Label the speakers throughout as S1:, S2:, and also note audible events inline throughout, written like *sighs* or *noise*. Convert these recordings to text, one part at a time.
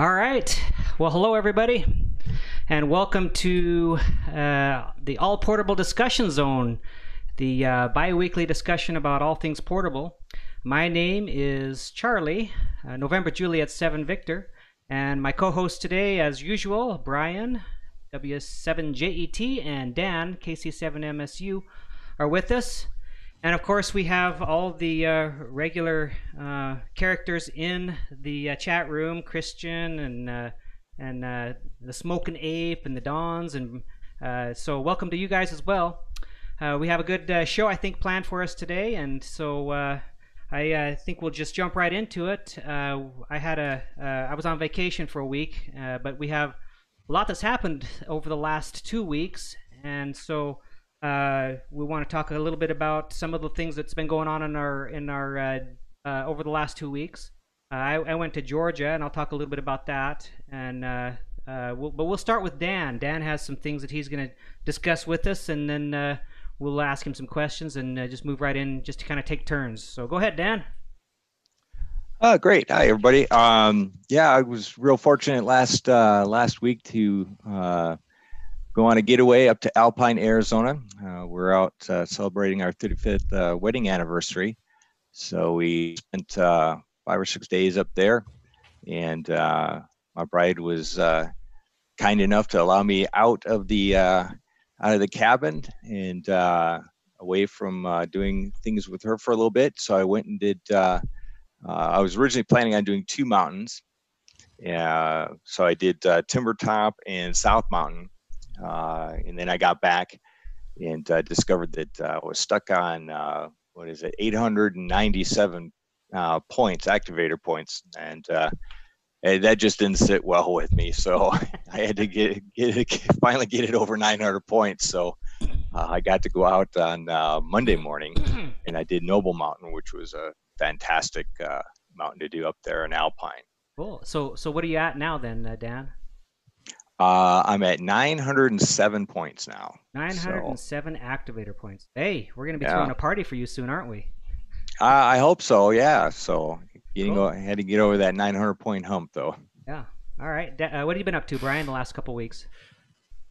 S1: All right. Well, hello, everybody, and welcome to uh, the All Portable Discussion Zone, the uh, bi weekly discussion about all things portable. My name is Charlie, uh, November Juliet 7 Victor, and my co host today, as usual, Brian, W7JET, and Dan, KC7MSU, are with us. And of course, we have all the uh, regular uh, characters in the uh, chat room: Christian and uh, and uh, the Smoking Ape and the Dons. And uh, so, welcome to you guys as well. we have a good show, I think, planned for us today, and so I think we'll just jump right into it. I had a I was on vacation for a week, but we have a lot that's happened over the last two weeks, and so. Uh, we want to talk a little bit about some of the things that's been going on in our in our uh, uh, over the last two weeks. Uh, I, I, went to Georgia, and I'll talk a little bit about that. And uh, uh, we'll, but we'll start with Dan. Dan has some things that he's going to discuss with us, and then we'll ask him some questions and just move right in, just to kind of take turns. So go ahead, Dan.
S2: Oh, great! Hi, everybody. Um, yeah, I was real fortunate last last week to go on a getaway up to Alpine, Arizona. Uh, we're out uh, celebrating our 35th uh, wedding anniversary. So we spent uh, five or six days up there, and uh, my bride was uh, kind enough to allow me out of the out of the cabin and away from doing things with her for a little bit. So I went and did. I was originally planning on doing two mountains. So I did Timber Top and South Mountain and then I got back and uh, discovered that uh, I was stuck on uh, what is it, 897 uh, points, activator points, and that just didn't sit well *laughs* with me. So *laughs* I had to get get it, *laughs* finally get it over 900 points. So I got to go out on Monday morning, *clears throat* and I did Noble Mountain, which was a fantastic mountain to do up there in Alpine.
S1: Cool. So so what are you at now then, Dan?
S2: Uh, I'm at 907 points now.
S1: 907 so. activator points. Hey, we're going to be yeah. throwing a party for you soon, aren't we?
S2: Uh, I hope so. Yeah. So getting cool. had to get over that 900 point hump though.
S1: Yeah. All right. Uh, what have you been up to, Brian, the last couple weeks?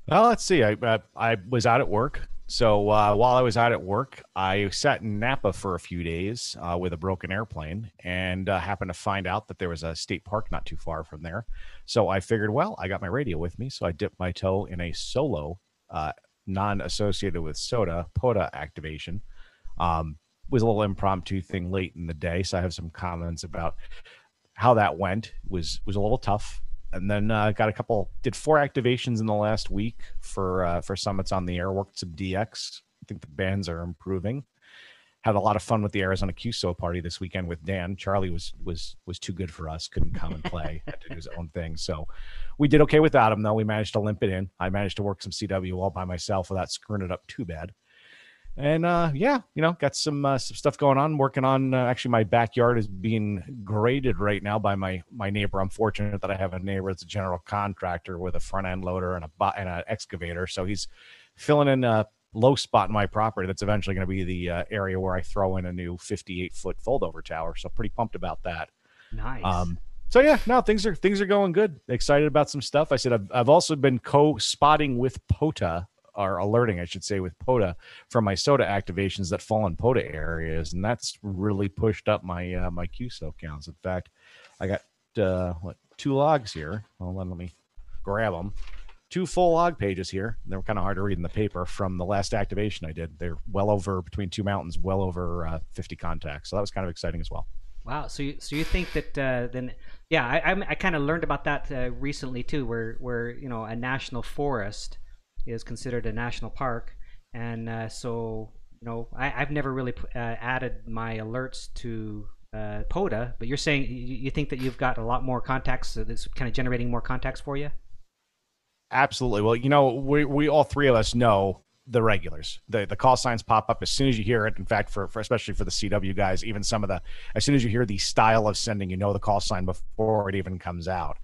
S3: Well, let's see. I uh, I was out at work. So uh, while I was out at work, I sat in Napa for a few days uh, with a broken airplane and uh, happened to find out that there was a state park not too far from there. So I figured, well, I got my radio with me. So I dipped my toe in a solo, uh, non associated with SOTA, POTA activation. Um, was a little impromptu thing late in the day. So I have some comments about how that went. was was a little tough and then uh, got a couple did four activations in the last week for uh, for summits on the air worked some dx i think the bands are improving. Had a lot of fun with the arizona qso party this weekend with dan. Charlie was was was too good for us couldn't come and play *laughs* had to do his own thing. So we did okay without him though. We managed to limp it in. I managed to work some cw all by myself without screwing it up too bad and uh, yeah, you know, got some uh, some stuff going on. Working on uh, actually, my backyard is being graded right now by my my neighbor. I'm fortunate that I have a neighbor that's a general contractor with a front end loader and a and an excavator. So he's filling in a low spot in my property. That's eventually going to be the uh, area where I throw in a new 58 foot fold over tower. So pretty pumped about that.
S1: Nice. Um,
S3: so yeah, no, things are things are going good. Excited about some stuff. I said I've, I've also been co-spotting with POTA are alerting, I should say, with POTA from my SOTA activations that fall in POTA areas, and that's really pushed up my uh, my QSO counts. In fact, I got uh, what two logs here. Well, let me grab them. Two full log pages here. They were kind of hard to read in the paper from the last activation I did. They're well over between two mountains, well over uh, 50 contacts. So that was kind of exciting as well.
S1: Wow. So you, so you think that uh, then, yeah, I, I, I kind of learned about that uh, recently too, where, where, you know, a national forest is considered a national park, and uh, so you know I, have never really uh, added my alerts to uh, POTA, but you're saying you, you, think that you've got a lot more contacts, so that's kind of generating more contacts for you.
S3: Absolutely. Well, you know, we we all three of us know the regulars. The the call signs pop up as soon as you hear it. In fact, for, for especially for the CW guys, even some of the as soon as you hear the style of sending, you know the call sign before it even comes out.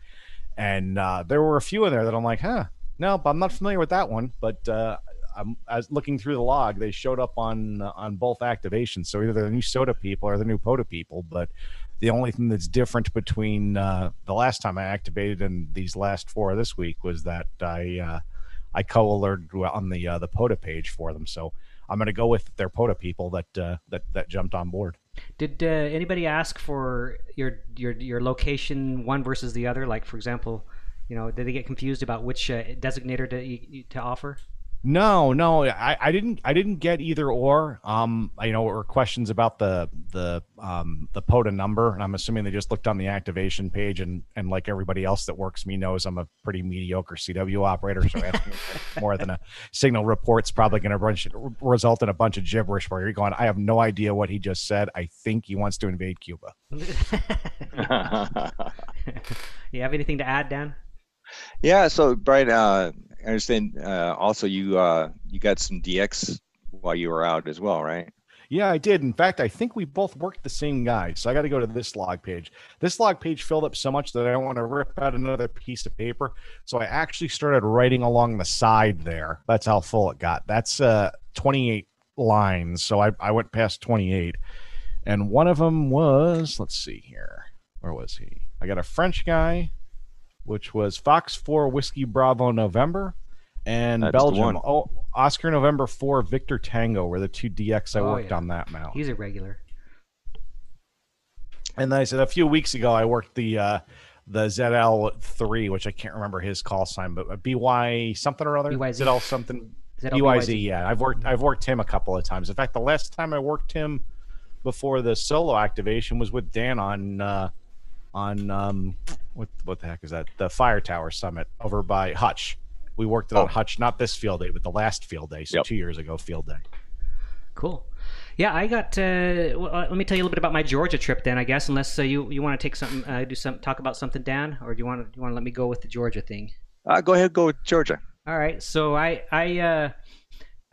S3: And uh, there were a few in there that I'm like, huh, no, but I'm not familiar with that one, but uh, I'm looking through the log, they showed up on uh, on both activations. So either the new SOTA people or the new POTA people. But The only thing that's different between uh, the last time I activated and these last four this week was that I uh, I co-alerted on the uh, the POTA page for them. So I'm going to go with their POTA people that uh, that that jumped on board.
S1: Did uh, anybody ask for your your your location one versus the other? Like for example, you know, did they get confused about which uh, designator to to offer?
S3: No, no, I, I didn't. I didn't get either or. Um, you know, or questions about the the um the POTA number, and I'm assuming they just looked on the activation page, and and like everybody else that works me knows, I'm a pretty mediocre CW operator, so asking *laughs* more than a signal report's probably going to result in a bunch of gibberish where you're going. I have no idea what he just said. I think he wants to invade Cuba. *laughs* *laughs*
S1: you have anything to add, Dan?
S2: Yeah, so Brian, uh, I understand. Uh, also, you uh, you got some DX while you were out as well, right?
S3: Yeah, I did. In fact, I think we both worked the same guy. So I got to go to this log page. This log page filled up so much that I don't want to rip out another piece of paper. So I actually started writing along the side there. That's how full it got. That's uh, 28 lines. So I, I went past 28. And one of them was, let's see here. Where was he? I got a French guy, which was Fox 4 Whiskey Bravo November and That's Belgium. Oh, Oscar November 4 Victor Tango were the two DX I oh, worked yeah. on that mount.
S1: He's a regular.
S3: And then I said a few weeks ago I worked the uh, the ZL3, which I can't remember his call sign, but BY something or other.
S1: BYZ.
S3: ZL something. ZL BYZ, BYZ, yeah. I've worked I've worked him a couple of times. In fact, the last time I worked him before the solo activation was with Dan on uh, on um, what what the heck is that? The Fire Tower Summit over by Hutch. We worked it oh. on Hutch, not this field day, but the last field day, so yep. two years ago field day.
S1: Cool. Yeah, I got. Uh, well, uh, let me tell you a little bit about my Georgia trip, then. I guess, unless uh, you you want to take something, uh, do some talk about something, Dan, or do you want to you want to let me go with the Georgia thing?
S2: Uh, go ahead, go with Georgia.
S1: All right. So I I uh,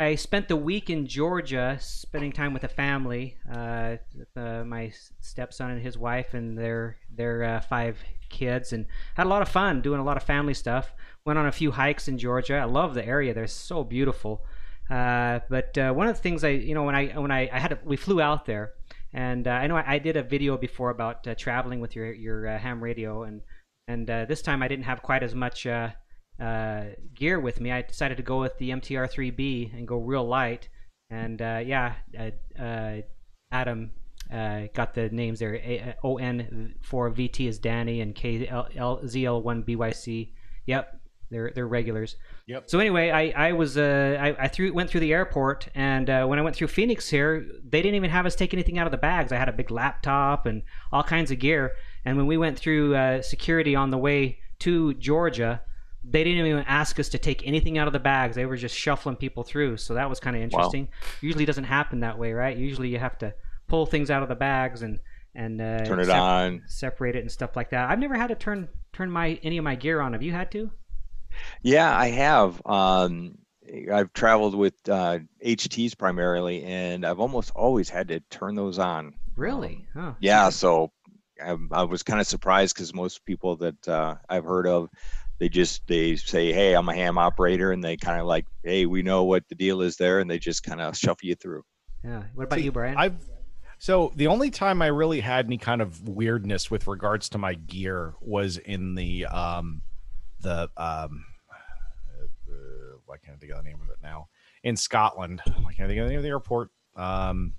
S1: I spent the week in Georgia, spending time with a family, uh, uh, my stepson and his wife and their their uh, five kids, and had a lot of fun doing a lot of family stuff. Went on a few hikes in Georgia. I love the area; they're so beautiful. Uh, but uh, one of the things I, you know, when I when I, I had a, we flew out there, and uh, I know I, I, did a video before about traveling with your your ham radio, and and this time I didn't have quite as much uh, gear with me, I decided to go with the MTR3B and go real light. And uh, yeah, uh, uh Adam uh, got the names there. Uh, ON for VT is Danny and KZL1 BYC. Yep, they're they're regulars.
S3: Yep.
S1: So anyway, I I was uh I, I threw went through the airport and uh, when I went through Phoenix here, they didn't even have us take anything out of the bags. I had a big laptop and all kinds of gear. And when we went through uh, security on the way to Georgia, they didn't even ask us to take anything out of the bags. They were just shuffling people through. So that was kind of interesting. Wow. Usually doesn't happen that way, right? Usually you have to pull things out of the bags and and uh,
S2: turn it on,
S1: separate it and stuff like that. I've never had to turn turn my any of my gear on. Have you had to?
S2: Yeah, I have. Um, I've traveled with uh, HTs primarily, and I've almost always had to turn those on.
S1: Really?
S2: Um, Yeah. So I, I was kind of surprised because most people that uh, I've heard of they just they say hey i'm a ham operator and they kind of like hey we know what the deal is there and they just kind of shuffle you through.
S1: Yeah. What about See, you brian?
S3: I've so the only time i really had any kind of weirdness with regards to my gear was in the um the um uh, why can't i think of the name of it now? In scotland. I can't think of the name of the airport? Um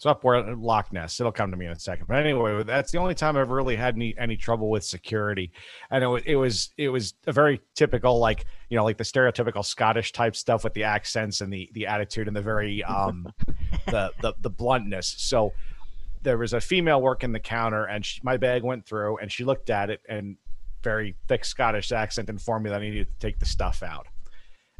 S3: it's up where Loch Ness. It'll come to me in a second. But anyway, that's the only time I've really had any any trouble with security. And it, was it was it was a very typical like you know like the stereotypical Scottish type stuff with the accents and the the attitude and the very um the, the the bluntness. So there was a female working the counter and she, my bag went through and she looked at it and very thick Scottish accent informed me that I needed to take the stuff out.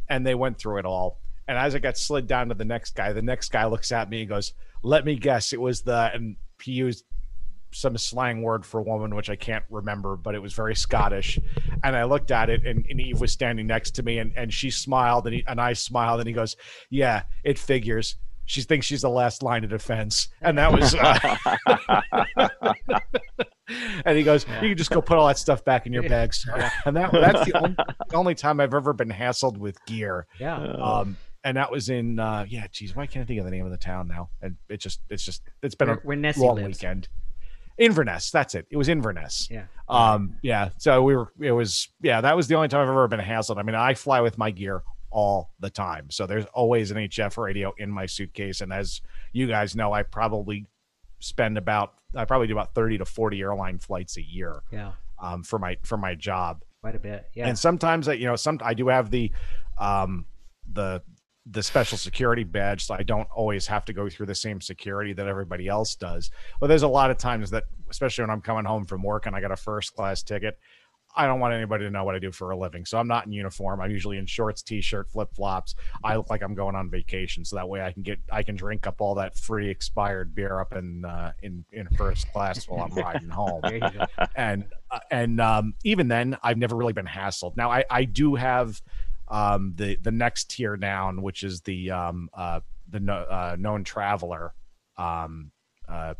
S3: And they went through it all. And as it got slid down to the next guy, the next guy looks at me and goes let me guess, it was the and he used some slang word for a woman, which I can't remember, but it was very Scottish. And I looked at it, and, and Eve was standing next to me, and, and she smiled, and, he, and I smiled, and he goes, "Yeah, it figures." She thinks she's the last line of defense, and that was. Uh, *laughs* and he goes. "You can just go put all that stuff back in your bags." And that that's the only, the only time I've ever been hassled with gear.
S1: Yeah.
S3: Um, and that was in uh yeah geez why can't i think of the name of the town now and it just it's just it's been where, a where Nessie long lives. weekend Inverness. That's it. It was Inverness.
S1: Yeah.
S3: Um, yeah. So we were, it was, yeah, that was the only time I've ever been hassled. I mean, I fly with my gear all the time. So there's always an HF radio in my suitcase. And as you guys know, I probably spend about, I probably do about 30 to 40 airline flights a year.
S1: Yeah.
S3: Um, for my, for my job.
S1: Quite a bit. Yeah.
S3: And sometimes I, you know, some, I do have the, um, the, the special security badge so i don't always have to go through the same security that everybody else does. But there's a lot of times that especially when i'm coming home from work and i got a first class ticket i don't want anybody to know what i do for a living. So i'm not in uniform. I'm usually in shorts t-shirt flip-flops. I look like i'm going on vacation so that way i can get i can drink up all that free expired beer up in uh, in in first class while i'm *laughs* riding home.
S1: There you go.
S3: and uh, and um, even then i've never really been hassled. Now i i do have um, the the next tier down, which is the um, uh, the no, uh, known traveler um, uh,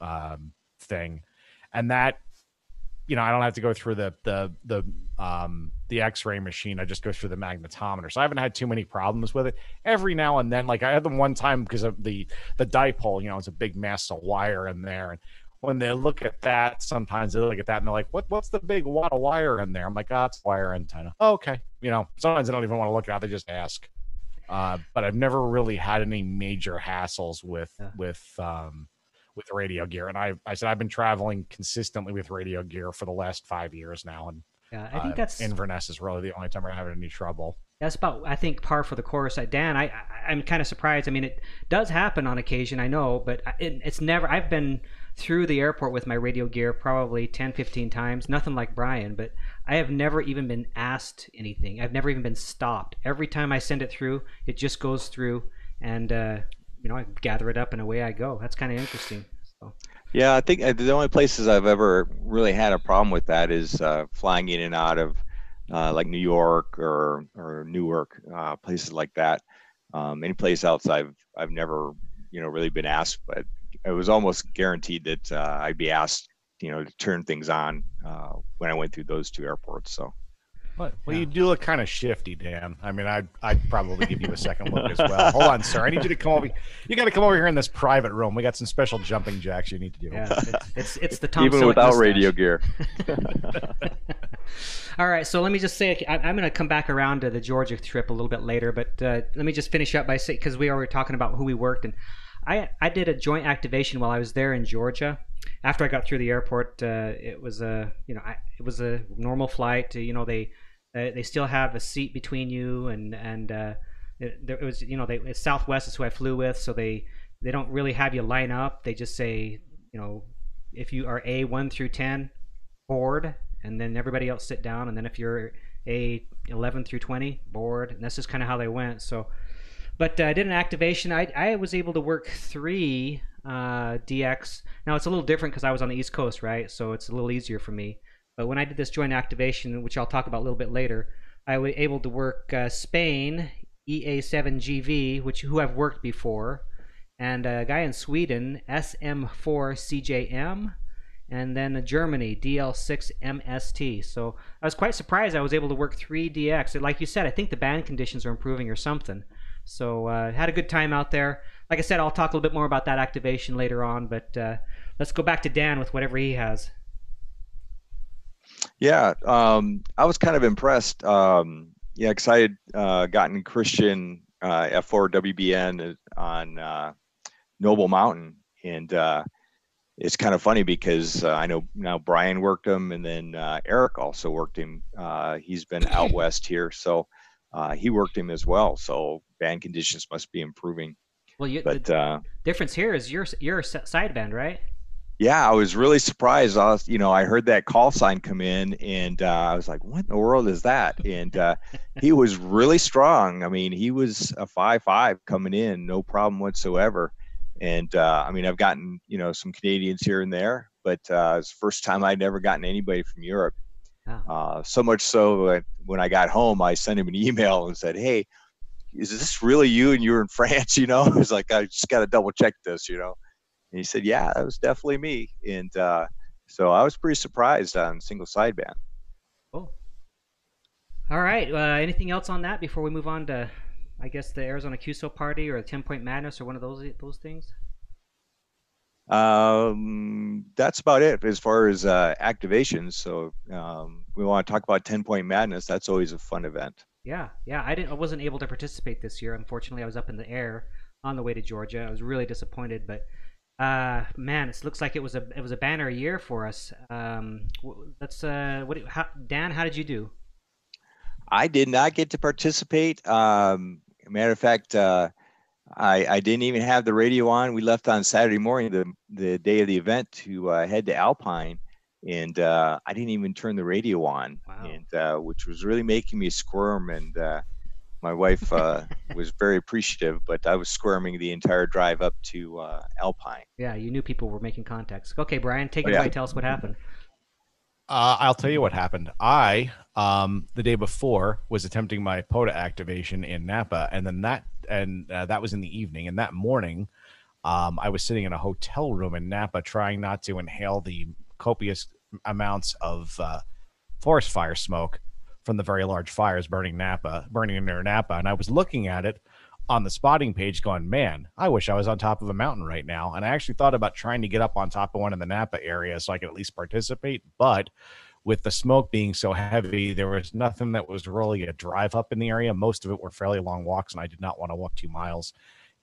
S3: um, thing, and that you know I don't have to go through the the the um, the X-ray machine. I just go through the magnetometer, so I haven't had too many problems with it. Every now and then, like I had them one time because of the the dipole. You know, it's a big mass of wire in there, and when they look at that, sometimes they look at that and they're like, "What? What's the big wad of wire in there?" I'm like, "Oh, it's wire antenna." Oh, okay, you know. Sometimes they don't even want to look at it; they just ask. Uh, but I've never really had any major hassles with
S1: Yeah.
S3: with um, with radio gear, and I I said I've been traveling consistently with radio gear for the last five years now, and
S1: yeah. I think
S3: uh,
S1: that's
S3: Inverness is really the only time we're having any trouble.
S1: That's about, I think, par for the course. Uh, Dan, I, I I'm kind of surprised. I mean, it does happen on occasion, I know, but it, it's never. I've been through the airport with my radio gear probably 10, 15 times. Nothing like Brian, but I have never even been asked anything. I've never even been stopped. Every time I send it through, it just goes through, and uh, you know, I gather it up and away I go. That's kind of interesting. So
S2: Yeah, I think uh, the only places I've ever really had a problem with that is uh, flying in and out of uh, like New York or or Newark, uh, places like that. Um, any place else I've I've never you know really been asked, but it was almost guaranteed that uh, I'd be asked you know to turn things on uh, when I went through those two airports. So
S3: Well,
S1: Yeah.
S3: you do look kind of shifty, Dan. I mean, I'd, I'd probably give you a second look as well. *laughs* Hold on, sir. I need you to come over. You got to come over here in this private room. We got some special jumping jacks you need to do.
S1: yeah, it's it's, it's the *laughs* Tom
S2: even
S1: Selleck
S2: without
S1: mustache.
S2: radio gear. *laughs*
S1: All right, so let me just say I, I'm going to come back around to the Georgia trip a little bit later, but uh, let me just finish up by saying because we were talking about who we worked and I I did a joint activation while I was there in Georgia. After I got through the airport, uh, it was a you know I, it was a normal flight. You know they uh, they still have a seat between you and and uh, it, it was you know they Southwest is who I flew with, so they they don't really have you line up. They just say you know if you are A one through ten board, and then everybody else sit down, and then if you're A eleven through twenty board, and that's just kind of how they went. So, but uh, I did an activation. I I was able to work three uh, DX. Now it's a little different because I was on the East Coast, right? So it's a little easier for me. But when I did this joint activation, which I'll talk about a little bit later, I was able to work uh, Spain EA7GV, which who I've worked before, and a guy in Sweden SM4CJM, and then Germany DL6MST. So I was quite surprised I was able to work three DX. Like you said, I think the band conditions are improving or something. So uh, had a good time out there. Like I said, I'll talk a little bit more about that activation later on. But uh, let's go back to Dan with whatever he has.
S2: Yeah, um, I was kind of impressed. Um, yeah, because I had uh, gotten Christian uh, F4 WBN on uh, Noble Mountain, and uh, it's kind of funny because uh, I know now Brian worked him, and then uh, Eric also worked him. Uh, he's been out *laughs* west here, so uh, he worked him as well. So band conditions must be improving.
S1: Well, you,
S2: But
S1: the
S2: uh,
S1: difference here is you're you're a sideband, right?
S2: yeah, I was really surprised. I was, you know, I heard that call sign come in, and uh, I was like, "What in the world is that?" And uh, *laughs* he was really strong. I mean, he was a five-five coming in, no problem whatsoever. And uh, I mean, I've gotten you know some Canadians here and there, but uh, it's the first time I'd ever gotten anybody from Europe.
S1: Wow.
S2: Uh, so much so that when I got home, I sent him an email and said, "Hey, is this really you? And you're in France? *laughs* You know?" I was like, "I just got to double check this," you know. And he said, "Yeah, that was definitely me." And uh, so I was pretty surprised on single sideband.
S1: Cool. All right. Uh, anything else on that before we move on to, I guess, the Arizona QSO party or the Ten Point Madness or one of those those things?
S2: Um, that's about it as far as uh, activations. So um, we want to talk about Ten Point Madness. That's always a fun event.
S1: Yeah, yeah. I didn't. I wasn't able to participate this year. Unfortunately, I was up in the air on the way to Georgia. I was really disappointed, but uh, man, it looks like it was a it was a banner year for us. Um, let's uh, what how, Dan? How did you do?
S2: I did not get to participate. Um, matter of fact, uh, I, I didn't even have the radio on. We left on Saturday morning, the the day of the event, to uh, head to Alpine, and uh, I didn't even turn the radio on, wow. and uh, which was really making me squirm. And uh, my wife uh, *laughs* was very appreciative, but I was squirming the entire drive up to uh, Alpine.
S1: Yeah, you knew people were making contacts. Okay, Brian, take oh, it away. Tell us what happened.
S3: Uh, I'll tell you what happened. I, um, the day before, was attempting my POTA activation in Napa, and then that and uh, that was in the evening. And that morning, um, I was sitting in a hotel room in Napa, trying not to inhale the copious amounts of uh, forest fire smoke from the very large fires burning Napa, burning near Napa. And I was looking at it on the spotting page going, man, I wish I was on top of a mountain right now. And I actually thought about trying to get up on top of one in the Napa area so I could at least participate. But with the smoke being so heavy, there was nothing that was really a drive up in the area. Most of it were fairly long walks, and I did not want to walk two miles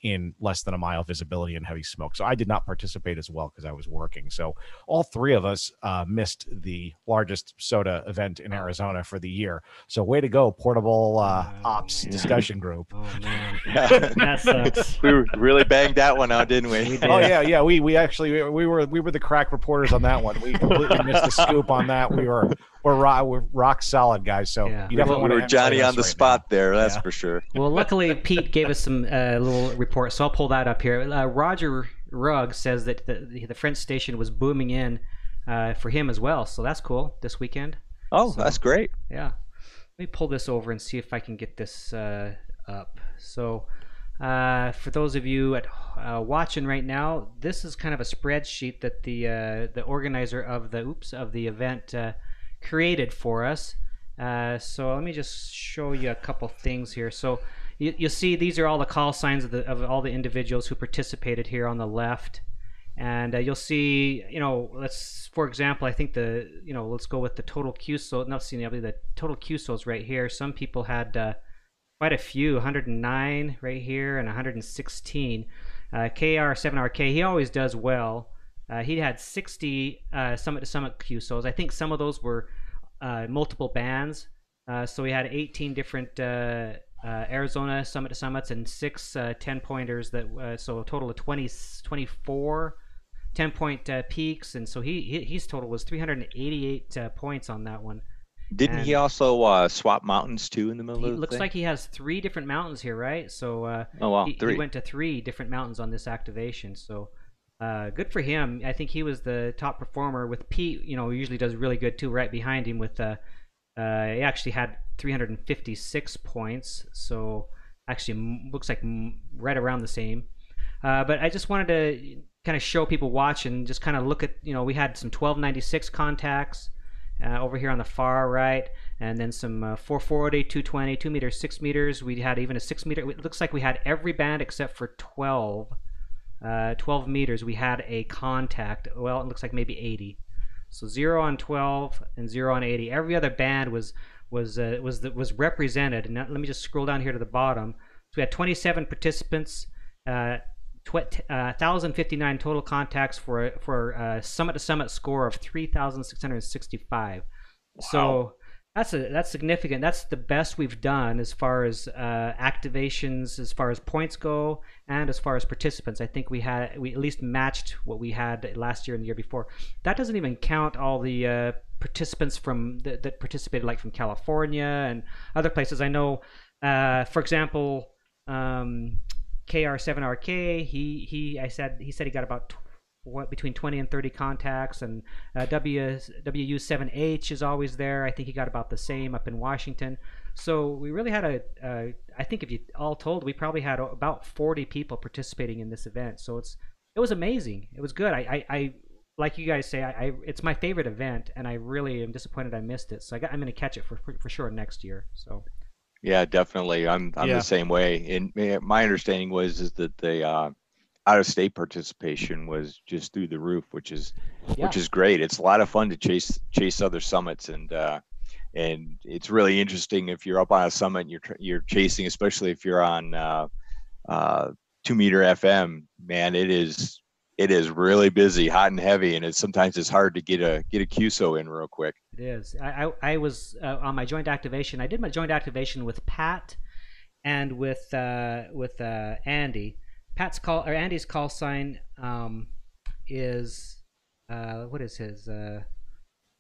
S3: in less than a mile visibility and heavy smoke. So I did not participate as well because I was working. So all three of us uh, missed the largest SOTA event in Arizona for the year. So way to go, portable uh, oh, ops yeah. discussion group.
S1: Oh man, *laughs* that *laughs*
S2: sucks. we really banged that one out, didn't we?
S3: we did. Oh yeah, yeah. We we actually we, we were we were the crack reporters on that one. We completely missed the scoop on that. We were we're rock, we're rock solid guys. So
S2: yeah. you definitely we were Johnny on the right spot now. there. That's yeah. for sure.
S1: Well, luckily Pete gave us some uh, little report, so I'll pull that up here. Uh, Roger Rugg says that the, the French station was booming in uh, for him as well, so that's cool this weekend.
S2: Oh,
S1: so,
S2: that's great.
S1: Yeah, let me pull this over and see if I can get this uh, up. So. Uh, for those of you at uh, watching right now, this is kind of a spreadsheet that the uh, the organizer of the oops of the event uh, created for us. Uh, so let me just show you a couple things here. So you, you see these are all the call signs of, the, of all the individuals who participated here on the left. And uh, you'll see, you know, let's, for example, I think the, you know, let's go with the total QSO. No, see, the total QSOs right here. Some people had uh, quite a few, 109 right here and 116. Uh, KR7RK, he always does well. Uh, he had 60 uh, summit to summit QSOs. I think some of those were uh, multiple bands. Uh, so we had 18 different uh, uh, Arizona summit to summits and six 10 pointers. That so a total of 20, 24 10 point peaks. And so he, he his total was 388 points on that one.
S2: Didn't and he also swap mountains too in the middle?
S1: He
S2: of
S1: looks
S2: thing?
S1: like he has three different mountains here, right? So oh
S2: wow,
S1: he,
S2: three.
S1: he went to three different mountains on this activation. So uh, good for him. I think he was the top performer with Pete. You know, usually does really good too, right behind him. With uh, uh, he actually had 356 points, so actually looks like right around the same. Uh, but I just wanted to kind of show people watching, just kind of look at. You know, we had some 1296 contacts. Uh, over here on the far right, and then some uh, 440, 220, 2 meters, 6 meters. We had even a 6 meter. It looks like we had every band except for 12 uh, 12 meters, we had a contact. Well, it looks like maybe 80. So zero on 12 and zero on 80. Every other band was was uh, was was represented. And let me just scroll down here to the bottom. So we had 27 participants, uh, tw- uh, 1,059 total contacts for for a summit to summit score of 3,665. Wow. So that's a that's significant. That's the best we've done as far as uh, activations, as far as points go, and as far as participants. I think we had we at least matched what we had last year and the year before. That doesn't even count all the uh, participants from that, that, participated, like from California and other places. I know, uh, for example, um, KR7RK. He he I said he said he got about what between 20 and 30 contacts and uh, w, wu7h is always there. I think he got about the same up in washington. So we really had a. Uh, I think if you all told we probably had about 40 people participating in this event. So it's it was amazing. It was good. I i, I like you guys say I, I, it's my favorite event and i really am disappointed i missed it. So I got, i'm going to catch it for, for sure next year so.
S2: Yeah definitely. I'm i'm yeah. the same way. And my understanding was is that the uh out of state participation was just through the roof, which is
S1: Yeah.
S2: which is great. It's a lot of fun to chase chase other summits and uh, and it's really interesting if you're up on a summit and you're you're chasing, especially if you're on uh, uh, two meter FM. Man, it is it is really busy, hot and heavy, and it's sometimes it's hard to get a get a QSO in real quick.
S1: It is. I I, I was uh, on my joint activation. I did my joint activation with Pat and with uh, with uh, Andy. Pat's call or Andy's call sign um, is uh, what is his? Uh,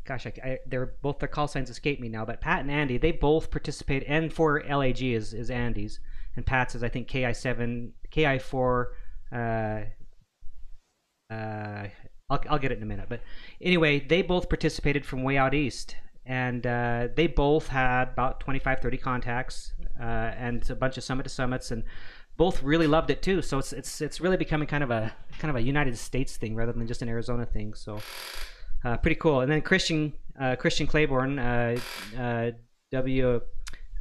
S1: gosh, I, I, they're both their call signs escape me now. But Pat and Andy, they both participate. And for LAG is is Andy's, and Pat's is I think KI seven, KI four. Uh, uh, I'll, I'll get it in a minute. But anyway, they both participated from way out east. And uh, they both had about 25, 30 contacts uh, and a bunch of summit to summits, and both really loved it too. So it's it's it's really becoming kind of a kind of a United States thing rather than just an Arizona thing. So uh, pretty cool. And then Christian uh, Christian Claiborne, uh, uh, W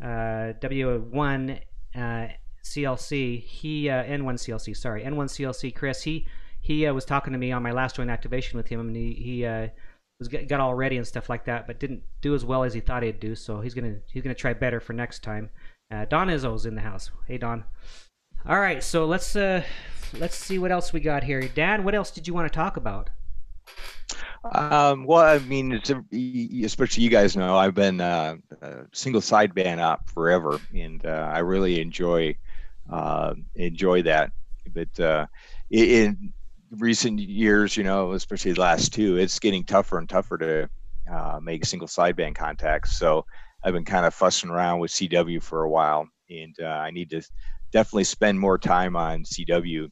S1: uh, W one CLC, he uh, N1 CLC, sorry, N1 CLC. Chris, he he was talking to me on my last joint activation with him, and he he got all ready and stuff like that, but didn't do as well as he thought he'd do. So he's gonna he's gonna try better for next time. Uh, Don Izzo's in the house. Hey Don. All right, so let's uh let's see what else we got here. Dan, what else did you want to talk about?
S2: Um, well, I mean, it's especially you guys know I've been uh, a single sideband op forever, and uh, I really enjoy uh, enjoy that. But uh, in recent years, you know, especially the last two, it's getting tougher and tougher to uh, make single sideband contacts. So I've been kind of fussing around with CW for a while, and uh, I need to definitely spend more time on CW.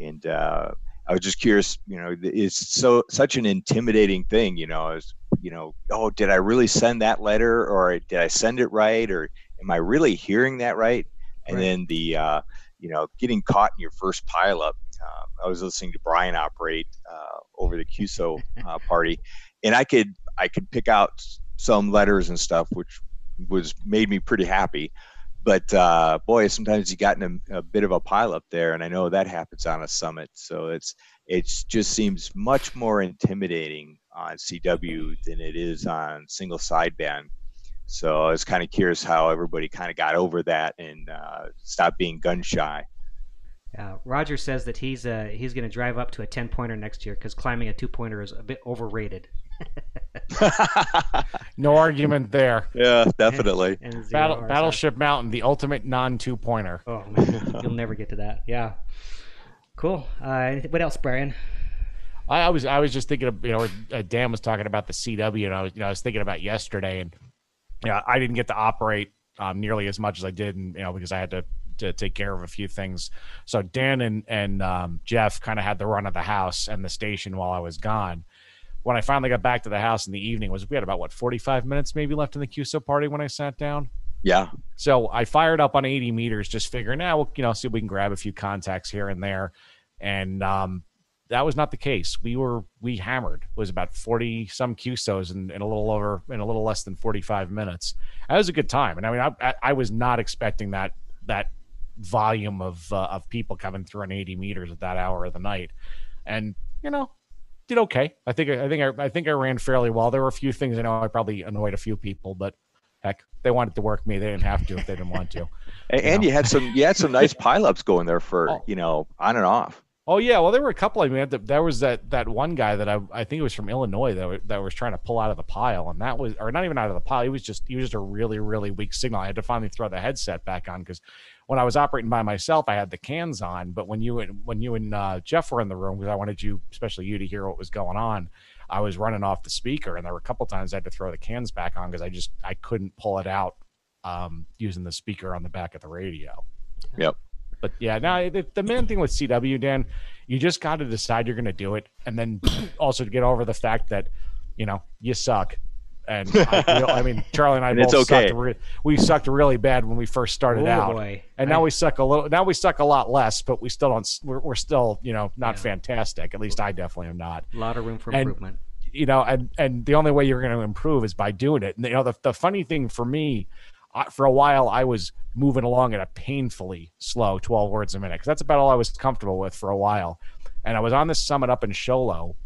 S2: And uh, I was just curious, you know, it's so such an intimidating thing, you know, is you know, oh, did I really send that letter or did I send it right or am I really hearing that right? And
S1: Right.
S2: then the uh, you know, getting caught in your first pileup. Um, I was listening to Brian operate uh, over the QSO *laughs* uh, party, and I could I could pick out some letters and stuff, which was made me pretty happy. But uh, boy, sometimes you got in a, a bit of a pileup there, and I know that happens on a summit. So it's it just seems much more intimidating on CW than it is on single sideband. So I was kind of curious how everybody kind of got over that and uh, stopped being gun shy.
S1: Uh, Roger says that he's uh, he's going to drive up to a ten pointer next year because climbing a two pointer is a bit overrated. *laughs*
S3: No argument there.
S2: yeah, definitely.
S1: And zero
S3: Battle, Battleship Mountain, the ultimate non two pointer.
S1: Oh man, you'll never get to that. Yeah. Cool. Uh, anything- what else, Brian?
S3: I, I was I was just thinking of you know uh, Dan was talking about the CW and I was you know I was thinking about yesterday and you know I didn't get to operate um, nearly as much as I did and you know because I had to to take care of a few things. So Dan and and um, Jeff kind of had the run of the house and the station while I was gone. When I finally got back to the house in the evening, was we had about what forty five minutes maybe left in the QSO party when I sat down.
S2: Yeah,
S3: So I fired up on 80 meters, just figuring, now we'll, you know, see if we can grab a few contacts here and there. And um, that was not the case. We were we hammered. It was about 40 some QSOs in, in a little over in a little less than 45 minutes. That was a good time. And I mean, I, I, I was not expecting that that volume of uh, of people coming through on 80 meters at that hour of the night. And you know, did okay. I think I think I, I think I ran fairly well. There were a few things I know I probably annoyed a few people, but heck, they wanted to work me. They didn't have to if they didn't want to. *laughs*
S2: and, and
S3: know.
S2: you had some you had some *laughs* nice pileups going there for
S3: Oh.
S2: you know on and off.
S3: Oh yeah, well there were a couple. I mean, there was that that one guy that I I think it was from Illinois that that was trying to pull out of the pile, and that was or not even out of the pile. He was just he was just a really really weak signal. I had to finally throw the headset back on because when I was operating by myself, I had the cans on. But when you and when you and uh, Jeff were in the room, because I wanted you, especially you, to hear what was going on, I was running off the speaker, and there were a couple times I had to throw the cans back on because I just I couldn't pull it out um, using the speaker on the back of the radio.
S2: Yep.
S3: But yeah, now the, the main thing with CW, Dan, you just got to decide you're going to do it, and then also to get over the fact that you know you suck. And *laughs* I, feel- I mean, Charlie and I
S2: And
S3: both
S2: it's okay.
S3: sucked. Re- we sucked really bad when we first started
S1: oh
S3: out,
S1: boy.
S3: and
S1: I-
S3: now we suck a little. Now we suck a lot less, but we still don't. We're, we're still, you know, not
S1: Yeah.
S3: fantastic. At least I definitely am not
S1: a lot of room for
S3: and-
S1: improvement.
S3: you know, and and the only way you're going to improve is by doing it. And you know, the the funny thing for me, I, for a while I was moving along at a painfully slow 12 words a minute because that's about all I was comfortable with for a while. And I was on this summit up in Show Low,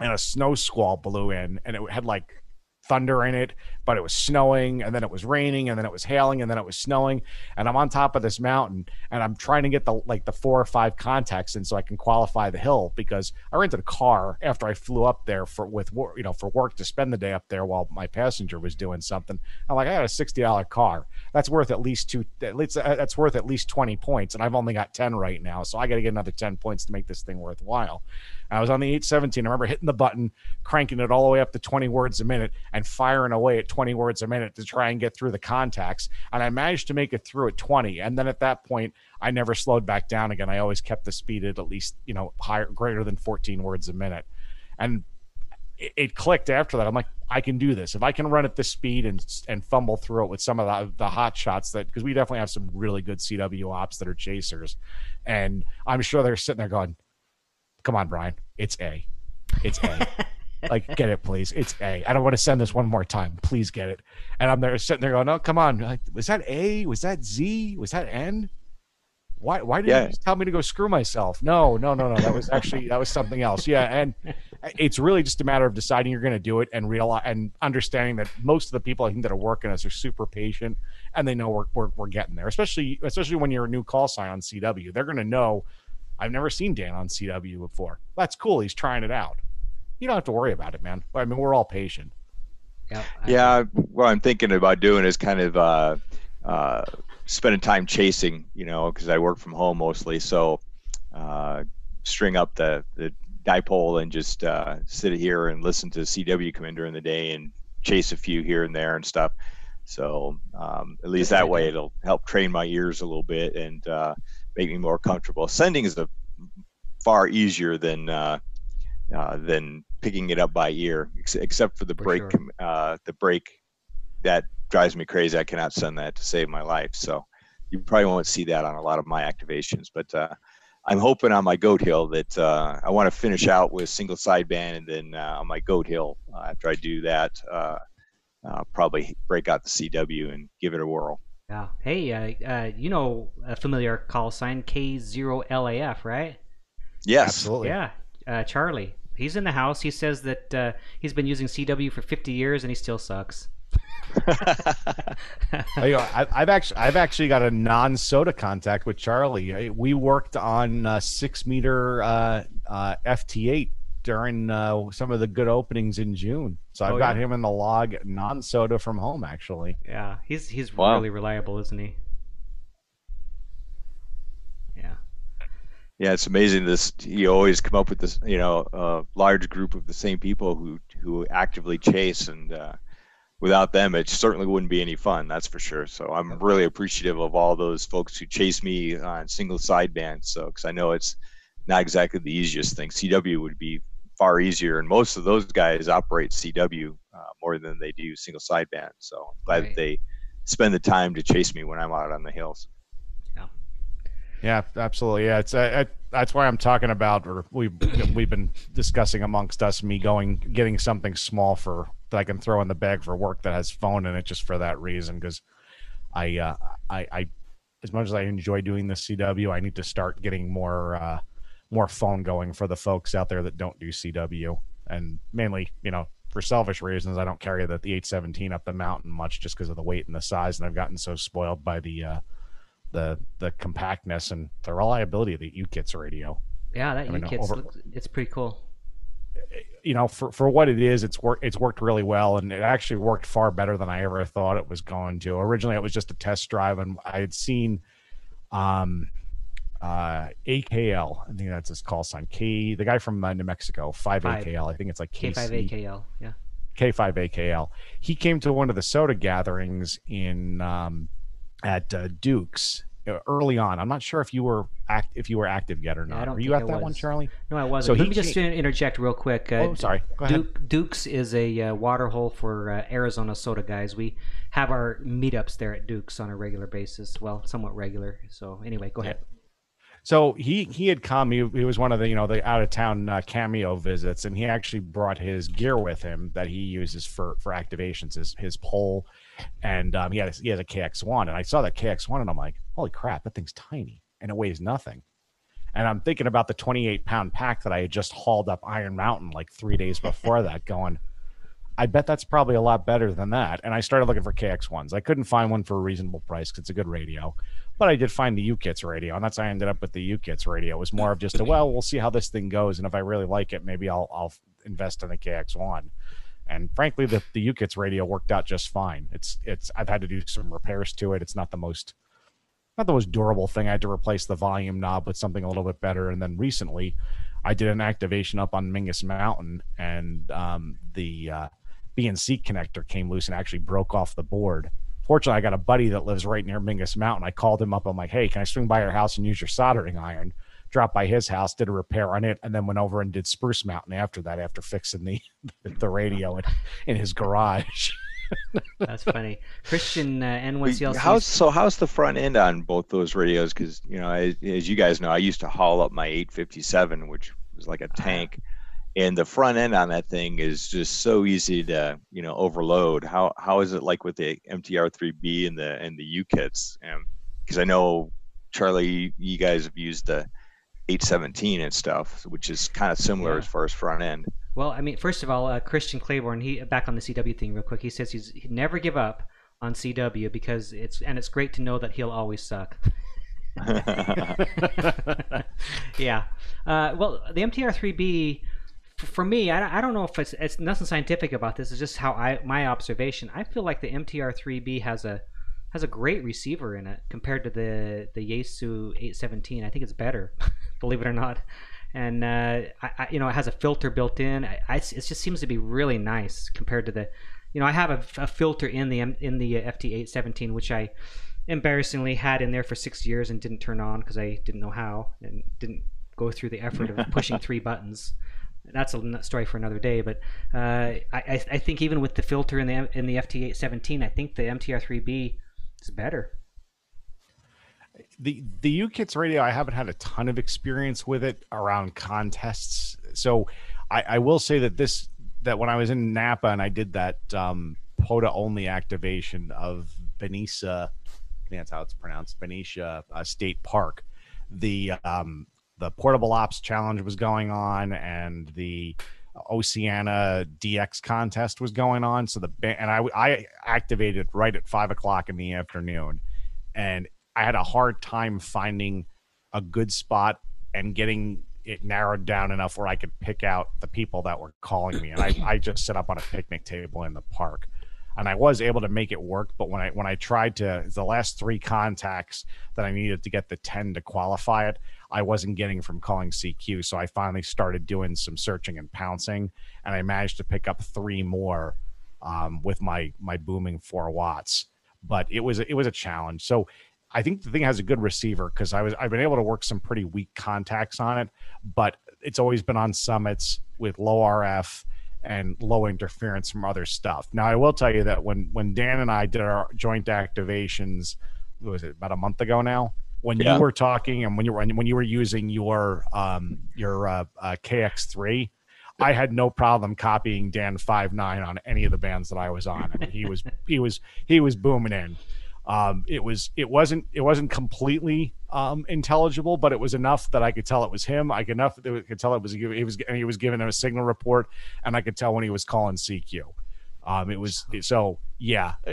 S3: and a snow squall blew in, and it had like thunder in it, but it was snowing and then it was raining and then it was hailing and then it was snowing. And I'm on top of this mountain and I'm trying to get the like the four or five contacts in so I can qualify the hill because I rented a car after I flew up there for with work, you know, for work to spend the day up there while my passenger was doing something. I'm like, I got a sixty dollar car. That's worth at least two. At least uh, that's worth at least twenty points, and I've only got ten right now, so I got to get another ten points to make this thing worthwhile. I was on the 817. I remember hitting the button, cranking it all the way up to 20 words a minute, and firing away at 20 words a minute to try and get through the contacts. And I managed to make it through at 20. And then at that point, I never slowed back down again. I always kept the speed at at least, you know, higher, greater than 14 words a minute. And it, it clicked after that. I'm like, I can do this. If I can run at this speed and and fumble through it with some of the, the hot shots that because we definitely have some really good CW ops that are chasers, and I'm sure they're sitting there going, come on, Brian, it's A. It's A. *laughs* like, get it, please. It's A. I don't want to send this one more time. Please get it. And I'm there sitting there going, oh, come on. Like, was that A? Was that Z? Was that N? Why, why did yeah. you just tell me to go screw myself? No, no, no, no. That was actually, that was something else. Yeah. And it's really just a matter of deciding you're going to do it and realize and understanding that most of the people I think that are working us are super patient and they know we're, we're, we're getting there, especially, especially when you're a new call sign on CW. They're going to know I've never seen Dan on CW before. That's cool. He's trying it out. You don't have to worry about it, man. I mean, we're all patient.
S2: Yeah. Yeah. What I'm thinking about doing is kind of uh, uh, spending time chasing, you know, because I work from home mostly. So uh, string up the, the dipole and just uh, sit here and listen to CW come in during the day and chase a few here and there and stuff. So um, at least that way it'll help train my ears a little bit and uh, make me more comfortable. Sending is a far easier than uh, uh, than picking it up by ear, ex- except for the for break. Sure. Uh, the break that drives me crazy. I cannot send that to save my life. So you probably won't see that on a lot of my activations. But uh, I'm hoping on my goat hill that uh, I want to finish out with single sideband, and then uh, on my goat hill after I do that. Uh uh probably break out the CW and give it a whirl.
S1: Yeah. Hey, uh, uh, you know a familiar call sign K0LAF, right?
S2: Yes.
S3: Absolutely.
S1: Yeah. Uh, Charlie. He's in the house. He says that uh, he's been using CW for 50 years and he still sucks.
S3: I, have actually I've actually got a non SOTA contact with Charlie. We worked on uh, six meter uh, uh, FT8 during uh, some of the good openings in June. So I've oh, got yeah. him in the log non SOTA from home actually.
S1: Yeah, he's he's wow. really reliable, isn't he? Yeah.
S2: Yeah, it's amazing. This you always come up with this, you know, a large group of the same people who who actively chase, and uh, without them, it certainly wouldn't be any fun. That's for sure. So I'm really appreciative of all those folks who chase me on single sideband. So because I know it's not exactly the easiest thing. CW would be far easier. And most of those guys operate CW uh, more than they do single sideband. So I'm glad right. that they spend the time to chase me when I'm out on the hills.
S3: Yeah. Absolutely. Yeah, it's uh, that's why I'm talking about, or we've we've been discussing amongst us me going getting something small for that I can throw in the bag for work that has phone in it, just for that reason. Because I, uh, I, I, as much as I enjoy doing the CW, I need to start getting more uh, more phone going for the folks out there that don't do CW. And mainly, you know, for selfish reasons, I don't carry the, the 817 up the mountain much just because of the weight and the size. And I've gotten so spoiled by the uh, the the compactness and the reliability of the UKITS radio.
S1: Yeah, that I mean, UKITS, over, it's pretty cool.
S3: You know, for, for what it is, it's worked it's worked really well, and it actually worked far better than I ever thought it was going to. Originally, it was just a test drive, and I had seen um, uh, AKL. I think that's his call sign. K, the guy from uh, New Mexico, five AKL. I think it's like
S1: K five AKL. Yeah.
S3: K5 AKL. He came to one of the SOTA gatherings in um, at uh, Duke's uh, early on. I'm not sure if you were act if you were active yet or not. Yeah, were you at I that was. one, Charlie?
S1: No, I wasn't. So Let me just interject real quick.
S3: Uh, oh, sorry.
S1: Duke, Duke's is a uh, water hole for uh, Arizona SOTA guys. We have our meetups there at Duke's on a regular basis. Well, somewhat regular. So anyway, go ahead.
S3: So he he had come. He, he was one of the you know the out of town uh, cameo visits, and he actually brought his gear with him that he uses for for activations. His his pole, and um, he had a, he has a KX one, and I saw that KX one, and I'm like, holy crap, that thing's tiny and it weighs nothing. And I'm thinking about the 28 pound pack that I had just hauled up Iron Mountain like three days before *laughs* that, going, I bet that's probably a lot better than that. And I started looking for KX ones. I couldn't find one for a reasonable price because it's a good radio, but I did find the UKITS radio, and that's how I ended up with the UKITS radio. It was more of just a well, we'll see how this thing goes, and if I really like it, maybe I'll I'll invest in a KX one. And frankly, the the UKITS radio worked out just fine. It's it's I've had to do some repairs to it. It's not the most not the most durable thing. I had to replace the volume knob with something a little bit better. And then recently, I did an activation up on Mingus Mountain, and um, the uh, BNC connector came loose and actually broke off the board. Fortunately, I got a buddy that lives right near Mingus Mountain. I called him up. I'm like, "Hey, can I swing by your house and use your soldering iron?" Dropped by his house, did a repair on it, and then went over and did Spruce Mountain after that. After fixing the *laughs* the radio in, in his garage. *laughs*
S1: That's funny. Christian uh, N1CLC.
S2: How's so? How's the front end on both those radios? Because you know, as, as, you guys know, I used to haul up my 857, which was like a ah. tank, and the front end on that thing is just so easy to you know overload. How how is it like with the MTR3B and the and the UKITs? Because um, I know Charlie, you guys have used the 817 and stuff, which is kind of similar yeah. as far as front end.
S1: Well, I mean, first of all, uh, Christian Claiborne, he back on the CW thing real quick. He says he's he'd never give up on CW because it's and it's great to know that he'll always suck. *laughs* yeah. Uh, well, the MTR3B for me, I, I don't know if it's it's nothing scientific about this. It's just how I my observation. I feel like the MTR3B has a has a great receiver in it compared to the the Yaesu 817. I think it's better, *laughs* believe it or not and uh, I, I, you know it has a filter built in. I, I, it just seems to be really nice compared to the, you know, I have a, a filter in the in the FT817 which I embarrassingly had in there for six years and didn't turn on because I didn't know how and didn't go through the effort of *laughs* pushing three buttons. That's a story for another day. But uh, I, I think even with the filter in the in the FT817, I think the MTR3B is better
S3: the the UKITS radio, I haven't had a ton of experience with it around contests. So I, I will say that this that when I was in Napa and I did that um, POTA only activation of Benicia, I think that's how it's pronounced, Benicia uh, State Park. The um, the portable ops challenge was going on, and the Oceania DX contest was going on. So the and I I activated right at five o'clock in the afternoon, and I had a hard time finding a good spot and getting it narrowed down enough where I could pick out the people that were calling me. And I, I just set up on a picnic table in the park. And I was able to make it work, but when I when I tried to the last three contacts that I needed to get the 10 to qualify it, I wasn't getting from calling CQ. So I finally started doing some searching and pouncing, and I managed to pick up three more um, with my my booming four watts. But it was it was a challenge. So I think the thing has a good receiver because I was I've been able to work some pretty weak contacts on it, but it's always been on summits with low RF and low interference from other stuff. Now I will tell you that when when Dan and I did our joint activations, was it about a month ago now? When yeah. you were talking and when you were when you were using your um your uh, uh, KX3, I had no problem copying Dan five nine on any of the bands that I was on. I mean, he was he was he was booming in. Um, it was it wasn't it wasn't completely um, intelligible, but it was enough that I could tell it was him. I could enough I could tell it was he was he was giving him a signal report, and I could tell when he was calling CQ. Um, it was so yeah. Uh,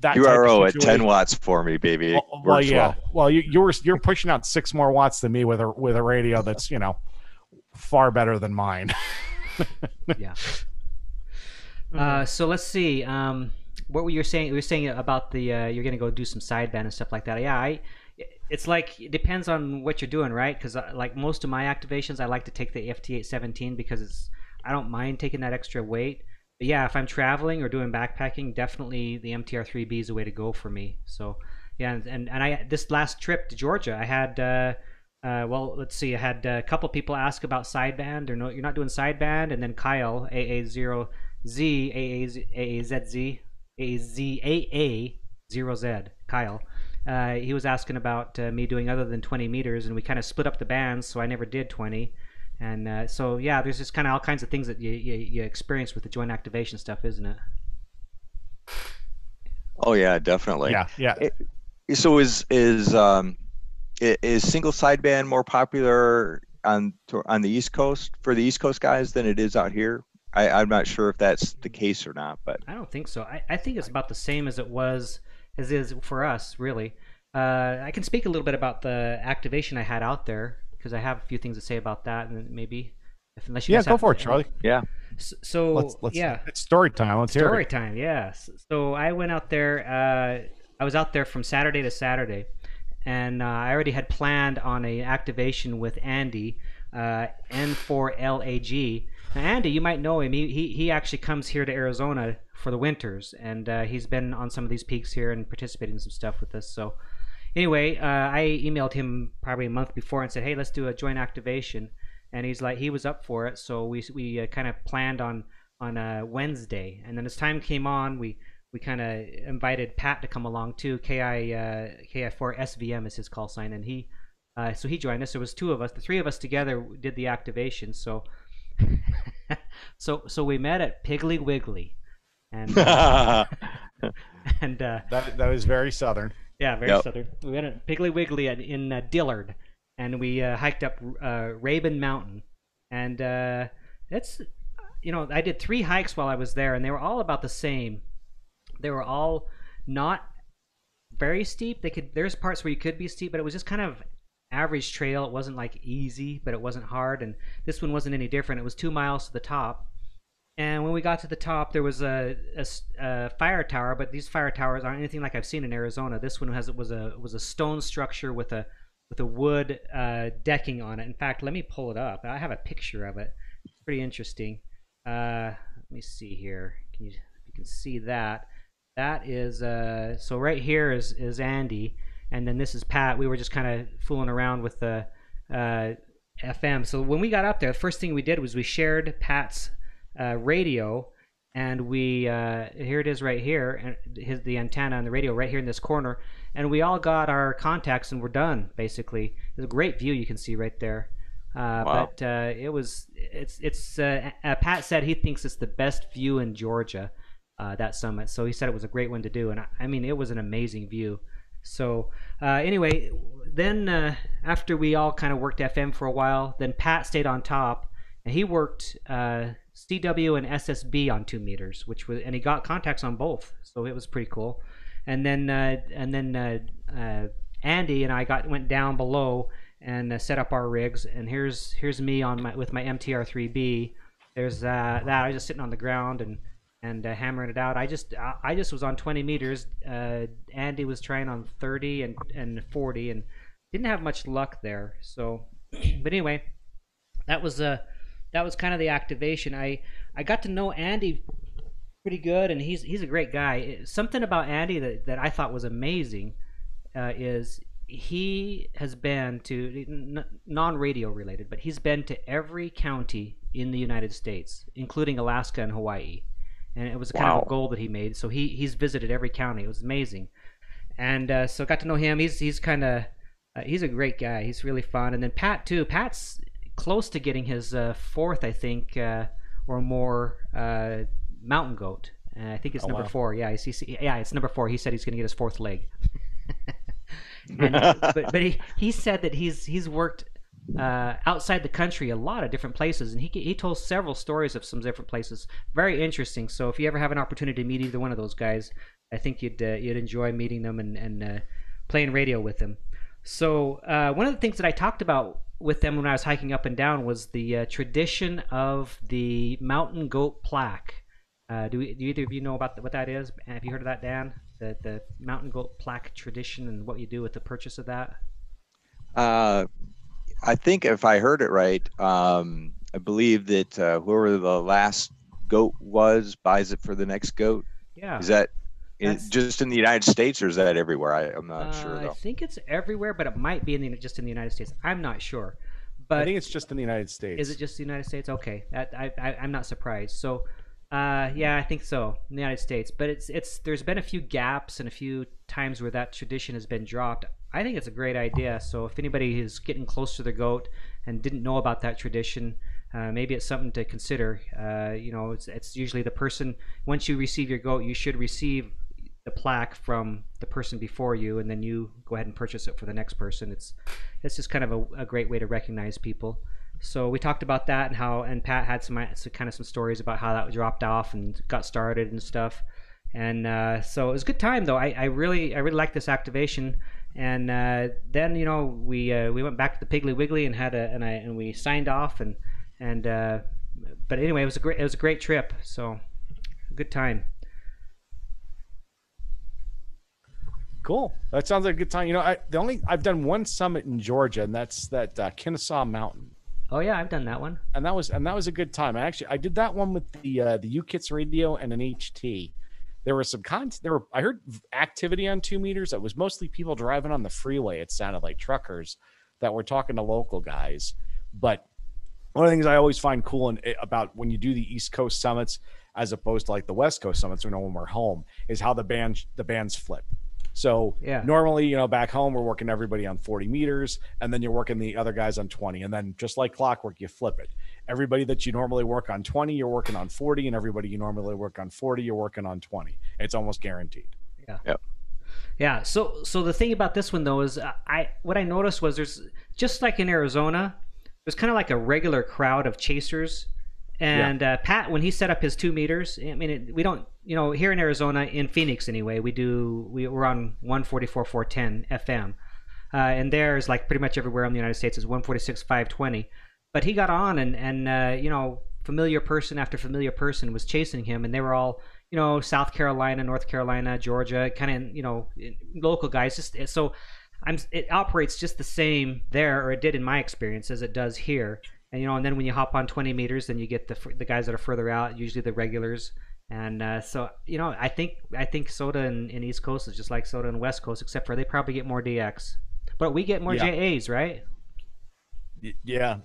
S2: that URO at 10 watts for me, baby.
S3: Well, well yeah. Well. well, you, you were you're pushing out six more watts than me with a with a radio that's you know far better than mine. *laughs*
S1: yeah. Uh, so let's see. Um, what were you saying? You were saying about the uh, you're gonna go do some sideband and stuff like that. Yeah, I. It's like it depends on what you're doing, right? Because uh, like most of my activations, I like to take the FT817 because it's I don't mind taking that extra weight. But yeah, if I'm traveling or doing backpacking, definitely the MTR3B is the way to go for me. So yeah, and and, and I this last trip to Georgia, I had. Uh, uh, well, let's see. I had a couple people ask about sideband, or no, you're not doing sideband, and then Kyle AA0Z AAZZ a Z A A zero Z Kyle uh, he was asking about uh, me doing other than 20 meters, and we kind of split up the bands, so I never did 20. And uh, so, yeah, there's just kind of all kinds of things that you, you, you experience with the joint activation stuff, isn't it?
S2: Oh yeah, definitely.
S3: Yeah, yeah.
S2: It- so is is um is single sideband more popular on on the East Coast for the East Coast guys than it is out here? I, I'm not sure if that's the case or not, but
S1: I don't think so. I, I think it's about the same as it was, as is for us, really. Uh, I can speak a little bit about the activation I had out there because I have a few things to say about that, and maybe if unless you
S3: Yeah, go for it, Charlie.
S2: yeah.
S1: S- So
S3: Let's let's
S1: yeah,
S3: It's story time. Let's hear
S1: story
S3: it.
S1: time. Yes. So I went out there. Uh, I was out there from Saturday to Saturday, and uh, I already had planned on a activation with Andy, uh, N4LAG. Andy, you might know him. He, he he actually comes here to Arizona for the winters, and uh, he's been on some of these peaks here and participating in some stuff with us. So anyway, uh, I emailed him probably a month before and said, "Hey, let's do a joint activation." And he's like, he was up for it. So we we uh, kind of planned on on a Wednesday, and then as time came on, we we kind of invited Pat to come along too. Ki uh, Ki4 SVM is his call sign, and he uh, so he joined us. There was two of us. The three of us together did the activation. So *laughs* so so we met at Piggly Wiggly, and uh, *laughs* *laughs* and uh,
S3: That that was very southern.
S1: yeah, very
S2: Yep.
S1: southern. We went at Piggly Wiggly in, in uh, Dillard, and we uh, hiked up uh, Rabun Mountain, and uh, it's you know I did three hikes while I was there, and they were all about the same. They were all not very steep. They could there's parts where you could be steep, but it was just kind of average trail. It wasn't like easy, but it wasn't hard, and this one wasn't any different. It was two miles to the top. And when we got to the top, there was a fire tower, but these fire towers aren't anything like I've seen in Arizona. This one has was a was a stone structure with a with a wood uh, decking on it. In fact, let me pull it up. I have a picture of it. It's pretty interesting. Uh, let me see here. Can you you can see that? That is uh, so right here is is Andy, and then this is Pat. We were just kind of fooling around with the uh, FM. So when we got up there, the first thing we did was we shared Pat's uh, radio, and we uh, here it is right here, and his the antenna and the radio right here in this corner, and we all got our contacts and we're done basically. There's a great view you can see right there. Uh,
S2: Wow.
S1: But uh, it was it's it's uh, uh, Pat said he thinks it's the best view in Georgia. Uh, that summit, so he said it was a great one to do, and I, I mean it was an amazing view. So uh, anyway, then uh, after we all kind of worked FM for a while, then Pat stayed on top, and he worked uh, CW and SSB on two meters, which was, and he got contacts on both, so it was pretty cool. And then and then Andy and I got went down below and uh, set up our rigs. And here's here's me on my with my MTR3B. There's uh, that I was just sitting on the ground and and uh, hammering it out. I just I, I just was on 20 meters. Uh, Andy was trying on 30 and and 40 and didn't have much luck there. So, *clears throat* but anyway, that was uh that was kind of the activation. I I got to know Andy pretty good, and he's he's a great guy. Something about Andy that that I thought was amazing uh, is he has been to non-radio related, but he's been to every county in the United States, including Alaska and Hawaii, and it was kind of a goal that he made. So he he's visited every county. It was amazing, and uh, so got to know him. He's he's kind of uh, he's a great guy. He's really fun. And then Pat too. Pat's close to getting his uh, fourth, I think, uh, or more uh, mountain goat. And I think it's
S3: Oh,
S1: number
S3: wow.
S1: four. Yeah, he's, he's, yeah, it's number four. He said he's going to get his fourth leg. *laughs* and, *laughs* but but he, he said that he's he's worked uh, outside the country a lot of different places, and he he told several stories of some different places. Very interesting. So if you ever have an opportunity to meet either one of those guys, I think you'd uh, you'd enjoy meeting them and and uh, playing radio with them. So uh, one of the things that I talked about with them when I was hiking up and down was the uh, tradition of the mountain goat plaque. Uh, do, we, do either of you know about what that is? Have you heard of that, Dan? The the mountain goat plaque tradition and what you do with the purchase of that?
S2: Uh, I think if I heard it right, um, I believe that uh, whoever the last goat was buys it for the next goat.
S1: Yeah.
S2: Is that is just in the United States or is that everywhere? I, I'm not sure
S1: Uh, I think it's everywhere, but it might be in the, just in the United States. I'm not sure. But I
S3: think it's just in the United States.
S1: Is it just the United States? Okay, that, I, I I'm not surprised. So, Uh, yeah, I think so in the United States, but it's it's there's been a few gaps and a few times where that tradition has been dropped. I think it's a great idea. So if anybody is getting close to their goat and didn't know about that tradition, uh, maybe it's something to consider. Uh, you know, it's it's usually the person once you receive your goat, you should receive the plaque from the person before you, and then you go ahead and purchase it for the next person. It's it's just kind of a, a great way to recognize people. So we talked about that and how, and Pat had some, some kind of some stories about how that dropped off and got started and stuff. And uh, so it was a good time though. I, I really I really like this activation. And uh, then you know we uh, we went back to the Piggly Wiggly and had a and I and we signed off and and uh, but anyway it was a great it was a great trip. So good time.
S3: Cool. That sounds like a good time. You know, I the only I've done one summit in Georgia, and that's that uh, Kennesaw Mountain.
S1: Oh yeah, I've done that one.
S3: And that was and that was a good time. I actually I did that one with the uh, the UKITS radio and an HT. There was some content. There were I heard activity on two meters. That was mostly people driving on the freeway. It sounded like truckers that were talking to local guys. But one of the things I always find cool in, eh, about when you do the East Coast summits as opposed to like the West Coast summits, when we're home, is how the band the bands flip. So yeah. normally, you know, back home we're working everybody on 40 meters, and then you're working the other guys on 20, and then just like clockwork, you flip it. Everybody that you normally work on 20, you're working on 40, and everybody you normally work on 40, you're working on 20. It's almost guaranteed.
S1: Yeah. Yep. Yeah. So so the thing about this one though is uh, I what I noticed was there's just like in Arizona, there's kind of like a regular crowd of chasers and yeah. uh, Pat, when he set up his two meters, I mean, it, we don't, you know, here in Arizona, in Phoenix anyway, we do, we, we're on 144, 410 FM. Uh, and there's like pretty much everywhere in the United States is 146, 520. But he got on and, and uh, you know, familiar person after familiar person was chasing him. And they were all, you know, South Carolina, North Carolina, Georgia, kind of, you know, local guys. Just So I'm, it operates just the same there, or it did in my experience, as it does here and you know, and then when you hop on 20 meters, then you get the the guys that are further out, usually the regulars. And uh, so, you know, I think I think SOTA in, in East Coast is just like SOTA in West Coast, except for they probably get more DX, but we get more yeah. JAs, right?
S3: Yeah,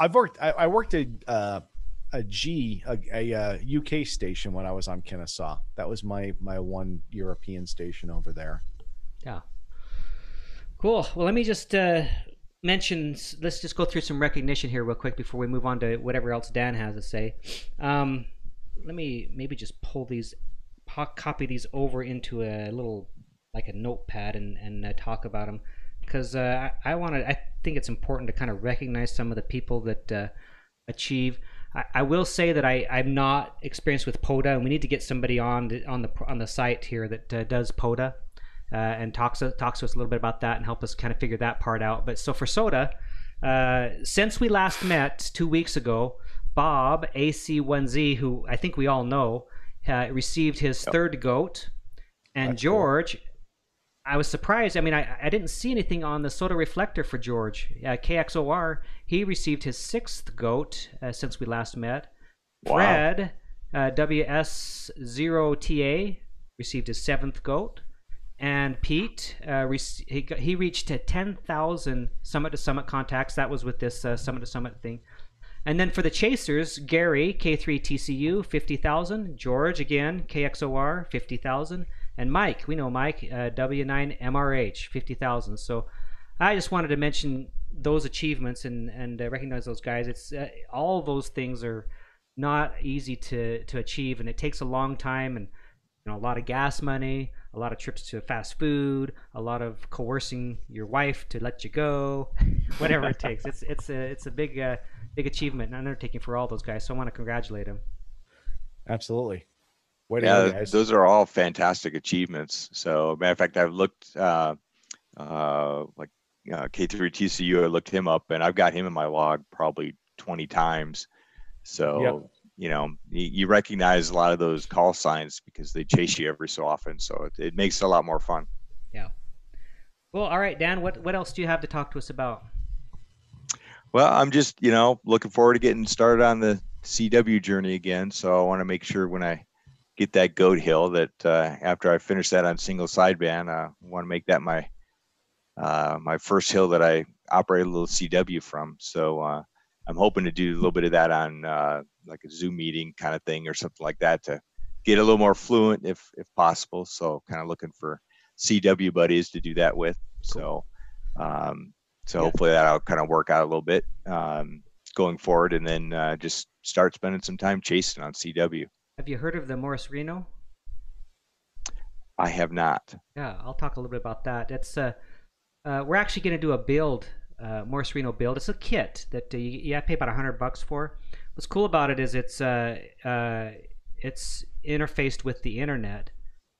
S3: I've worked. I, I worked at uh, a G, a, a, a, UK station when I was on Kennesaw. That was my my one European station over there.
S1: Yeah. Cool. Well, let me just uh, mentions let's just go through some recognition here real quick before we move on to whatever else Dan has to say. Um, let me maybe just pull these, copy these over into a little like a notepad and and uh, talk about them because uh, I, I want to. I think it's important to kind of recognize some of the people that uh, achieve. I, I, will say that I I'm not experienced with POTA, and we need to get somebody on the, on the on the site here that uh, does POTA uh, and talks talks to us a little bit about that and help us kind of figure that part out. But so for SOTA, uh, since we last met two weeks ago, Bob AC1Z, who I think we all know, uh, received his yep. third goat, and That's George. Cool. I was surprised. I mean, I, I didn't see anything on the SOTA reflector for George. Uh, KXOR, he received his sixth goat uh, since we last met. Wow. Fred, uh, WS0TA, received his seventh goat and Pete, uh, he, he reached to 10,000 summit to summit contacts. That was with this uh, summit to summit thing. And then for the chasers, Gary, K3TCU, 50,000. George, again, KXOR, 50,000. And Mike, we know Mike, uh, W9MRH, 50,000. So I just wanted to mention those achievements and, and uh, recognize those guys. It's uh, All those things are not easy to, to achieve, and it takes a long time and you know, a lot of gas money, a lot of trips to fast food, a lot of coercing your wife to let you go, *laughs* whatever it takes. It's it's a it's a big uh, big achievement and undertaking for all those guys. So I want to congratulate them.
S3: Absolutely.
S2: Way yeah, those are all fantastic achievements. So, matter of fact, I've looked uh, uh, like uh, K3 TCU. I looked him up, and I've got him in my log probably 20 times. So, yep you know you, recognize a lot of those call signs because they chase you every so often so it, it makes it a lot more fun
S1: yeah well all right dan what what else do you have to talk to us about
S2: well i'm just you know looking forward to getting started on the cw journey again so i want to make sure when i get that goat hill that uh, after i finish that on single sideband uh, i want to make that my uh, my first hill that i operate a little cw from so uh, I'm hoping to do a little bit of that on uh, like a Zoom meeting kind of thing or something like that to get a little more fluent if if possible. So kind of looking for CW buddies to do that with. Cool. So um, so yeah. hopefully that'll kind of work out a little bit um, going forward, and then uh, just start spending some time chasing on CW.
S1: Have you heard of the Morserino?
S2: I have not.
S1: Yeah, I'll talk a little bit about that. It's uh, uh we're actually going to do a build, uh, Morserino build. It's a kit that uh, you, you pay about a hundred bucks for. What's cool about it is it's uh, uh, it's interfaced with the internet,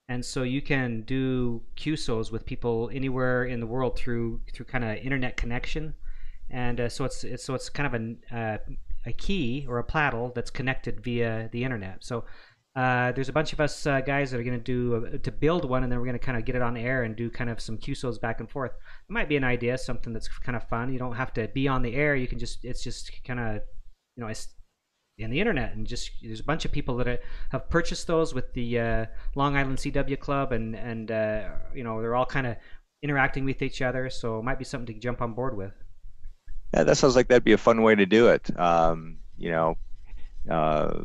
S1: and so you can do QSOs with people anywhere in the world through through kind of internet connection, and uh, so it's, it's so it's kind of a uh, a key or a paddle that's connected via the internet. So uh, there's a bunch of us uh, guys that are going to do uh, to build one, and then we're going to kind of get it on air and do kind of some QSOs back and forth. It might be an idea, something that's kind of fun. You don't have to be on the air. You can just it's just kind of you know it's in the internet and just there's a bunch of people that have purchased those with the uh, Long Island CW Club and and uh, you know they're all kind of interacting with each other. So it might be something to jump on board with.
S2: Yeah, that sounds like that'd be a fun way to do it. Um, you know, uh,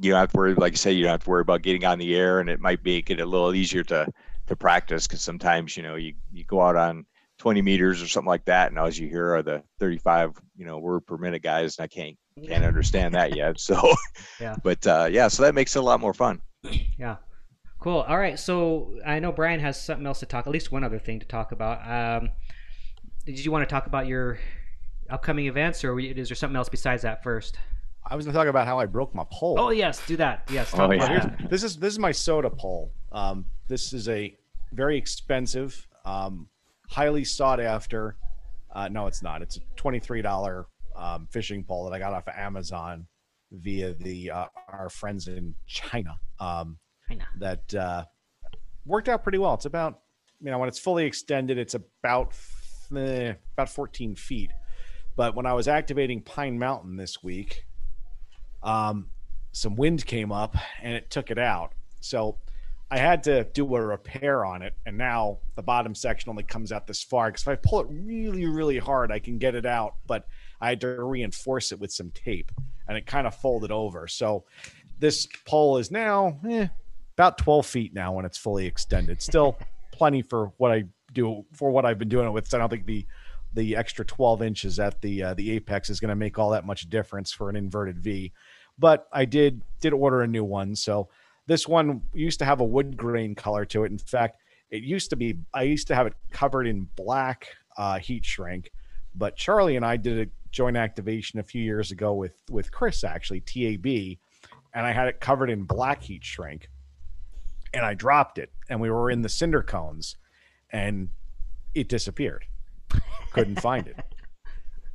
S2: you don't have to worry, like I say, you don't have to worry about getting on the air, and it might make it a little easier to to practice because sometimes you know you you go out on 20 meters or something like that, and all you hear are the 35 you know word per minute guys, and I can't can't understand that yet. So, *laughs* yeah, but uh, yeah, so that makes it a lot more fun.
S1: Yeah. Cool. All right. So I know Brian has something else to talk. At least one other thing to talk about. Um, did you want to talk about your upcoming events, or is there something else besides that first?
S3: I was going to talk about how I broke my pole.
S1: Oh yes, do that. Yes. Oh, yeah.
S3: This is this is my SOTA pole. Um, this is a very expensive, um, highly sought after. Uh, no, it's not. It's a twenty three dollar um, fishing pole that I got off of Amazon via the uh, our friends in China. Um, China. That uh, worked out pretty well. It's about you know when it's fully extended, it's about eh, about fourteen feet. But when I was activating Pine Mountain this week, um, some wind came up and it took it out. So I had to do a repair on it, and now the bottom section only comes out this far. Because if I pull it really, really hard, I can get it out, but I had to reinforce it with some tape, and it kind of folded over. So this pole is now eh, about 12 feet now when it's fully extended. Still plenty for what I do for what I've been doing it with. So I don't think the the extra 12 inches at the uh, the apex is going to make all that much difference for an inverted V. But I did did order a new one. So this one used to have a wood grain color to it. In fact, it used to be I used to have it covered in black uh, heat shrink, but Charlie and I did a joint activation a few years ago with with Chris actually TAB, and I had it covered in black heat shrink, and I dropped it, and we were in the cinder cones, and it disappeared couldn't find it.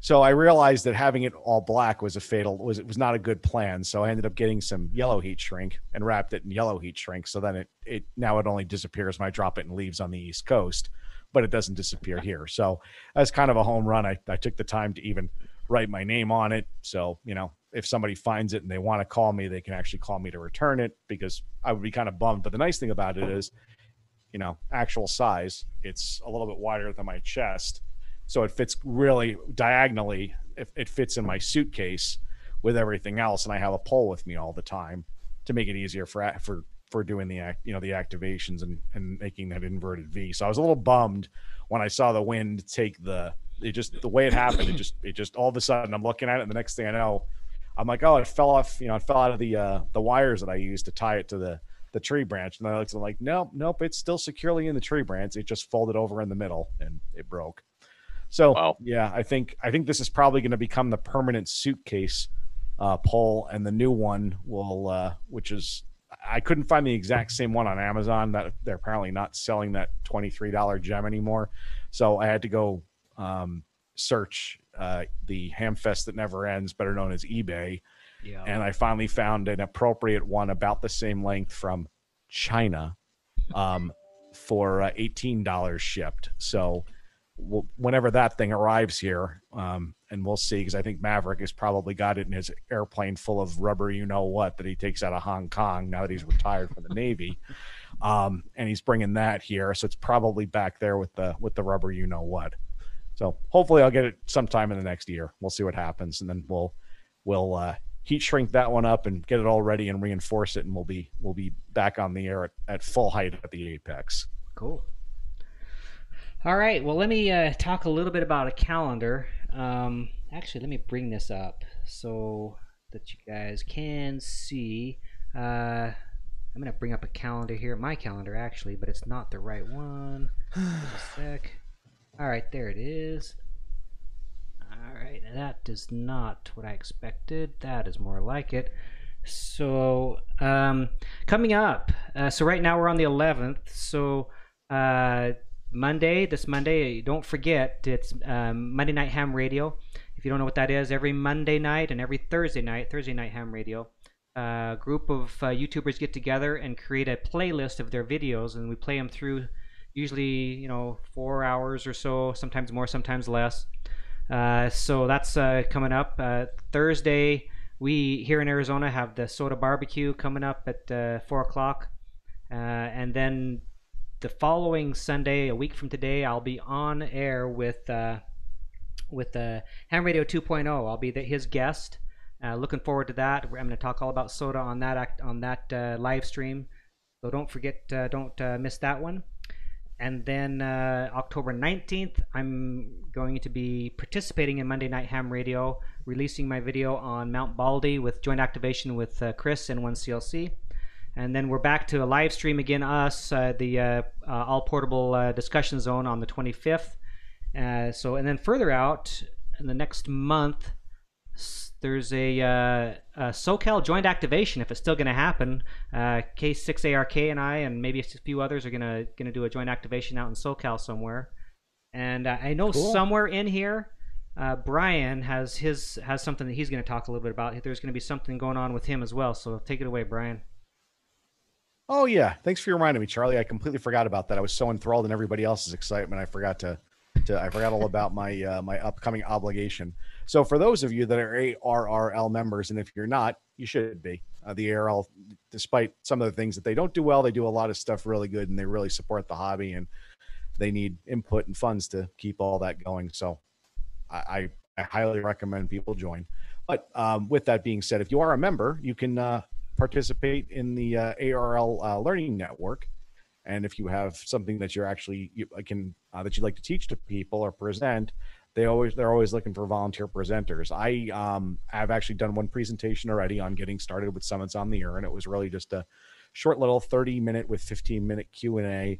S3: So I realized that having it all black was a fatal was it was not a good plan. So I ended up getting some yellow heat shrink and wrapped it in yellow heat shrink. So then it it now it only disappears when I drop it and leaves on the East Coast, but it doesn't disappear here. So that's kind of a home run. I, I took the time to even write my name on it. So, you know, if somebody finds it and they want to call me, they can actually call me to return it because I would be kind of bummed. But the nice thing about it is, you know, actual size, it's a little bit wider than my chest so it fits really diagonally. It, it fits in my suitcase with everything else, and I have a pole with me all the time to make it easier for for for doing the act, you know, the activations and and making that inverted V. So I was a little bummed when I saw the wind take the it just the way it happened. It just it just all of a sudden I'm looking at it, and the next thing I know, I'm like, oh, it fell off. You know, it fell out of the uh, the wires that I used to tie it to the the tree branch. And I looked, I'm like, nope, nope, it's still securely in the tree branch. It just folded over in the middle and it broke. So wow. yeah, I think I think this is probably going to become the permanent suitcase uh, pole, and the new one will, uh, which is I couldn't find the exact same one on Amazon. That they're apparently not selling that twenty three dollar gem anymore, so I had to go um, search uh, the Hamfest that never ends, better known as eBay, yeah. and I finally found an appropriate one about the same length from China um, for uh, eighteen dollars shipped. So whenever that thing arrives here, um, and we'll see because I think Maverick has probably got it in his airplane full of rubber, you know what, that he takes out of Hong Kong now that he's retired from the Navy, um, and he's bringing that here, so it's probably back there with the with the rubber, you know what. So hopefully I'll get it sometime in the next year. We'll see what happens, and then we'll we'll uh, heat shrink that one up and get it all ready and reinforce it, and we'll be we'll be back on the air at, at full height at the apex.
S1: Cool. All right. Well, let me uh, talk a little bit about a calendar. Um, actually, let me bring this up so that you guys can see. Uh, I'm gonna bring up a calendar here, my calendar actually, but it's not the right one. *sighs* Just a sec. All right, there it is. All right, that is not what I expected. That is more like it. So, um, coming up. Uh, so right now we're on the 11th. So, uh, Monday, this Monday, don't forget it's um, Monday Night Ham Radio. If you don't know what that is, every Monday night and every Thursday night, Thursday Night Ham Radio, a group of uh, YouTubers get together and create a playlist of their videos, and we play them through usually you know four hours or so, sometimes more, sometimes less. Uh, so that's uh, coming up uh, Thursday. We here in Arizona have the SOTA barbecue coming up at uh, four o'clock, uh, and then the following Sunday, a week from today, I'll be on air with uh, with Ham Radio 2.0. I'll be the, his guest. looking forward to that. I'm going to talk all about SOTA on that act, on that live stream. So don't forget, don't miss that one and then uh, October 19th, I'm going to be participating in Monday Night Ham Radio, releasing my video on Mount Baldy with joint activation with uh, Chris N1CLC. And then we're back to a live stream again, us, uh, the uh, uh, All Portable uh, Discussion Zone on the 25th. so, and then further out in the next month, there's a, uh, a, SoCal joint activation if it's still going to happen. Uh, K6ARK and I, and maybe a few others, are going to going to do a joint activation out in SoCal somewhere. And uh, I know cool. somewhere in here, uh, Brian has his has something that he's going to talk a little bit about. There's going to be something going on with him as well. So take it away, Brian.
S3: Oh yeah, thanks for reminding me, Charlie. I completely forgot about that. I was so enthralled in everybody else's excitement, I forgot to to I forgot all about my uh, my upcoming obligation. So for those of you that are ARRL members, and if you're not, you should be. Uh, the ARRL, despite some of the things that they don't do well, they do a lot of stuff really good, and they really support the hobby, and they need input and funds to keep all that going. So I, I highly recommend people join. But um, with that being said, if you are a member, you can uh, participate in the uh, ARRL uh, Learning Network. And if you have something that you're actually you can uh, that you'd like to teach to people or present, they always they're always looking for volunteer presenters. I um have actually done one presentation already on getting started with summits on the air, and it was really just a short little 30 minute with 15 minute Q and A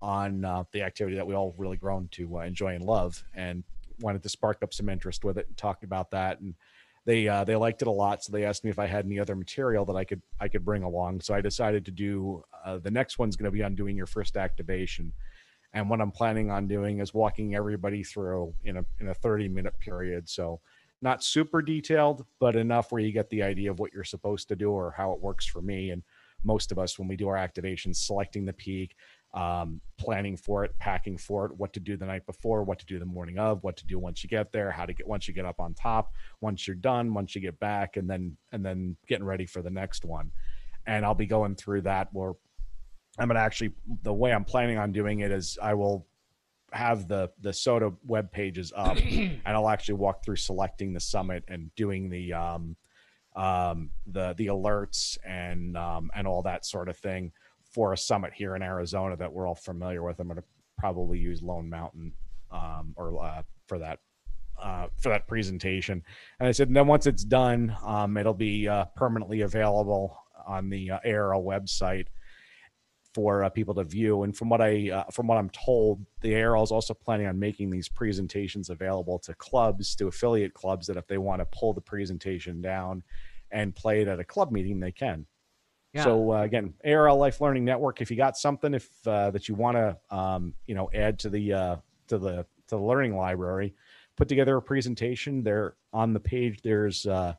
S3: on uh, the activity that we all really grown to uh, enjoy and love, and wanted to spark up some interest with it and talked about that and they uh, they liked it a lot so they asked me if i had any other material that i could i could bring along so i decided to do uh, the next one's going to be on doing your first activation and what I'm planning on doing is walking everybody through in a in a 30 minute period. So not super detailed, but enough where you get the idea of what you're supposed to do or how it works for me. And most of us, when we do our activations, selecting the peak, um, planning for it, packing for it, what to do the night before, what to do the morning of, what to do once you get there, how to get once you get up on top, once you're done, once you get back, and then and then getting ready for the next one. And I'll be going through that where I'm gonna actually the way I'm planning on doing it is I will have the the SOTA web pages up *clears throat* and I'll actually walk through selecting the summit and doing the um um the the alerts and um and all that sort of thing for a summit here in Arizona that we're all familiar with. I'm gonna probably use Lone Mountain um or uh, for that uh, for that presentation. And I said, and then once it's done, um, it'll be uh, permanently available on the uh, ARRL website for uh, people to view. And from what I uh, from what I'm told, the ARRL is also planning on making these presentations available to clubs, to affiliate clubs, that if they want to pull the presentation down and play it at a club meeting, they can. Yeah. So uh, again, ARRL Life Learning Network. If you got something, if uh, that you want to, um, you know, add to the uh, to the to the learning library, put together a presentation. There on the page, there's uh,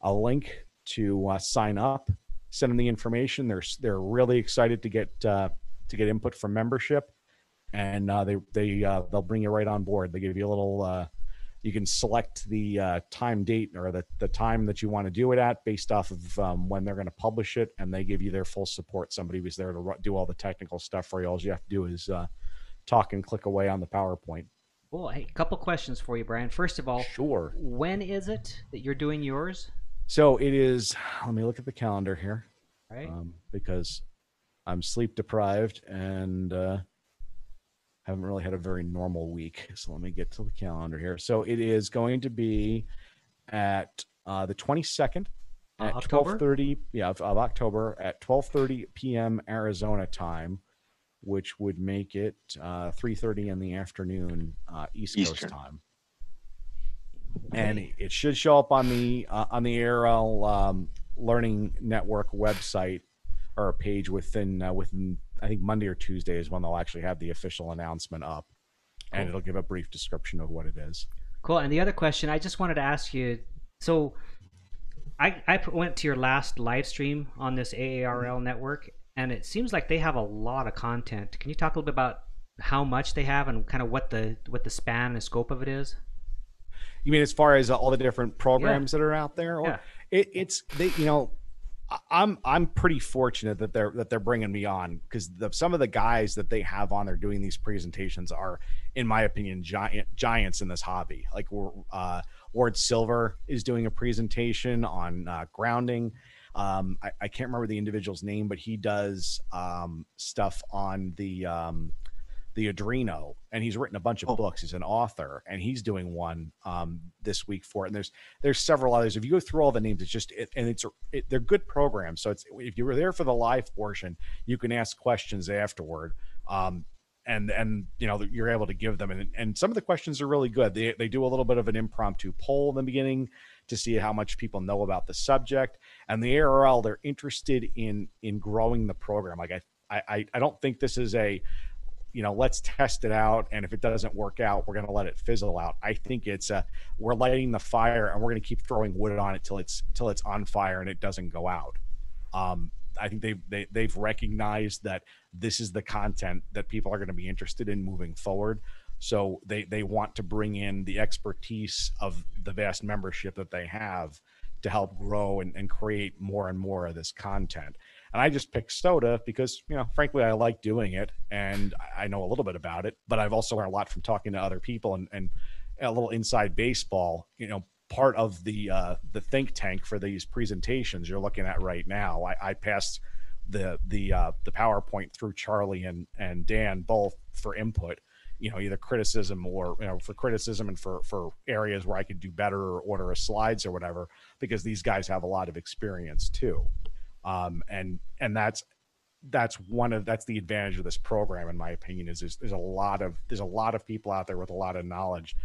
S3: a link to sign up send them the information. They're they're really excited to get uh, to get input from membership, and uh, they they uh, they'll bring you right on board. They give you a little. You can select the uh, time date or the, the time that you want to do it at based off of um, when they're going to publish it and they give you their full support somebody was there to do all the technical stuff for you all you have to do is uh, talk and click away on the powerpoint
S1: Well, hey, a couple questions for you, Brian. First of all,
S3: Sure.
S1: when is it that you're doing yours?
S3: So it is. Let me look at the calendar here,
S1: Right.
S3: um, because I'm sleep deprived and uh, haven't really had a very normal week. So let me get to the calendar here. So it is going to be at uh, the 22nd
S1: Uh,
S3: at
S1: October?
S3: 12:30. Yeah, of, of October at 12:30 p.m. Arizona time, which would make it uh, 3:30 in the afternoon uh, East
S2: Eastern.
S3: Coast time. And it- it should show up on the uh, on the ARRL um, Learning Network website or a page within uh, within I think Monday or Tuesday is when they'll actually have the official announcement up, and it'll give a brief description of what it is.
S1: Cool. And the other question, I just wanted to ask you. So, I went to your last live stream on this ARRL network, and it seems like they have a lot of content. Can you talk a little bit about how much they have and kind of what the what the span and scope of it is?
S3: You mean as far as uh, all the different programs that are out there? Or
S1: Yeah.
S3: it, it's they, you know, I- I'm I'm pretty fortunate that they're that they're bringing me on because some of the guys that they have on there doing these presentations are, in my opinion, giant giants in this hobby. Like uh, Ward Silver is doing a presentation on uh, grounding. Um, I, I can't remember the individual's name, but he does um, stuff on the um, the Arduino, and he's written a bunch of
S2: Oh.
S3: books. He's an author, and he's doing one um, this week for it. And there's there's several others. If you go through all the names, it's just it, and it's it, they're good programs. So it's if you were there for the live portion, you can ask questions afterward. Um, and and you know you're able to give them and, and some of the questions are really good they, they do a little bit of an impromptu poll in the beginning to see how much people know about the subject and the ARRL they're interested in in growing the program like i i i don't think this is a you know let's test it out and if it doesn't work out we're going to let it fizzle out. I think it's a we're lighting the fire and we're going to keep throwing wood on it till it's till it's on fire and it doesn't go out. Um i think they've they, they've recognized that this is the content that people are going to be interested in moving forward. So they they want to bring in the expertise of the vast membership that they have to help grow and, and create more and more of this content and I just picked SOTA because, you know, frankly, I like doing it and I- know a little bit about it, but I've also learned a lot from talking to other people and, and a little inside baseball, you know, part of the uh, the think tank for these presentations you're looking at right now. I, I passed the the uh, the PowerPoint through Charlie and and Dan both for input. You know, either criticism or you know for criticism and for for areas where I could do better or order a slides or whatever, because these guys have a lot of experience too um, and and that's that's one of that's the advantage of this program in my opinion is there's, there's a lot of there's a lot of people out there with a lot of knowledge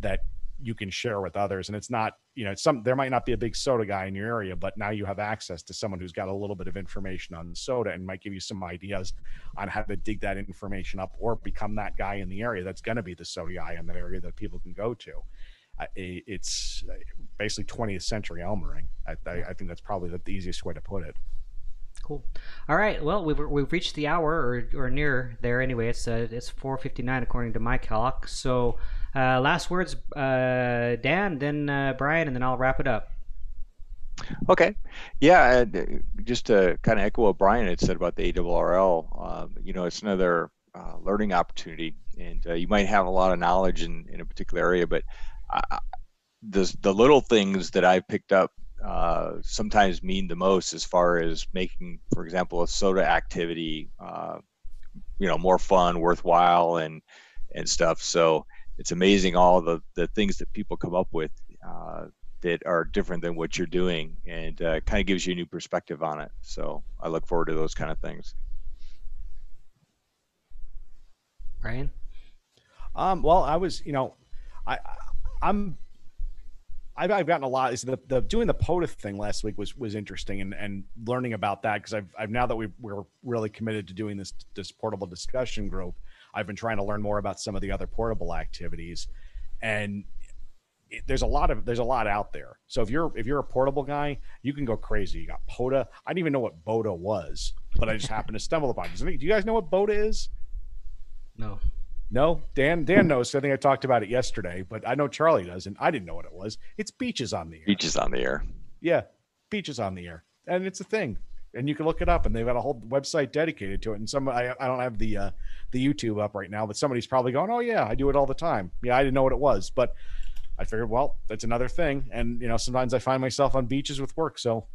S3: that you can share with others. And it's not you know some there might not be a big SOTA guy in your area but now you have access to someone who's got a little bit of information on SOTA and might give you some ideas on how to dig that information up or become that guy in the area that's going to be the SOTA guy in that area that people can go to it's basically 20th century elmering I, I, I think that's probably the easiest way to put it
S1: Cool. All right. Well, we've, we've reached the hour or, or near there anyway. It's uh, it's 4:59 according to my clock. So, uh, last words, uh, Dan, then uh, Brian, and then I'll wrap it up.
S2: Okay. Yeah, uh, just to kind of echo what Brian had said about the ARRL, um, you know, it's another uh, learning opportunity, and uh, you might have a lot of knowledge in, in a particular area, but the the little things that I picked up uh, sometimes mean the most as far as making, for example, a SOTA activity, uh, you know, more fun, worthwhile, and and stuff. So it's amazing all the the things that people come up with. Uh, that are different than what you're doing and uh, kind of gives you a new perspective on it. So I look forward to those kind of things.
S1: Ryan.
S3: Um, well, I was, you know, I, I I'm, I've, I've gotten a lot. Is the, the doing the POTA thing last week was was interesting and and learning about that because I've I've now that we we're really committed to doing this this portable discussion group, I've been trying to learn more about some of the other portable activities, and it, there's a lot of there's a lot out there. So if you're if you're a portable guy, you can go crazy. You got POTA. I didn't even know what BOTA was, but I just happened to stumble upon it. Do you guys know what BOTA is?
S1: No.
S3: No, Dan. Dan knows. I think I talked about it yesterday, but I know Charlie does, and I didn't know what it was. It's beaches on the air.
S2: Beaches on the air.
S3: Yeah, beaches on the air, and it's a thing. and you can look it up, and they've got a whole website dedicated to it. And some I, I don't have the uh, the YouTube up right now, but somebody's probably going, "Oh yeah, I do it all the time." Yeah, I didn't know what it was, but I figured, well, that's another thing. And you know, sometimes I find myself on beaches with work, so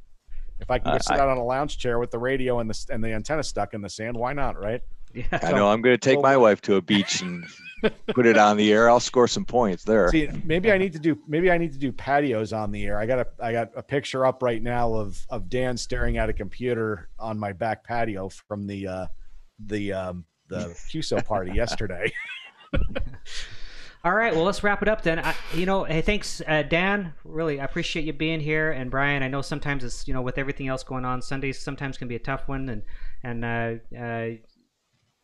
S3: if I can
S2: Uh,
S3: sit
S2: I-
S3: out on a lounge chair with the radio and the and the antenna stuck in the sand, why not, right?
S1: Yeah.
S2: I know I'm going to take my wife to a beach and *laughs* put it on the air. I'll score some points there.
S3: See, maybe I need to do maybe I need to do patios on the air. I got a I got a picture up right now of of Dan staring at a computer on my back patio from the uh the um the *laughs* QSO party yesterday. *laughs*
S1: All right, well, let's wrap it up then. I, you know, hey, thanks, uh, Dan. Really, I appreciate you being here, and Brian. I know sometimes it's you know with everything else going on, Sundays sometimes can be a tough one, and and uh, uh,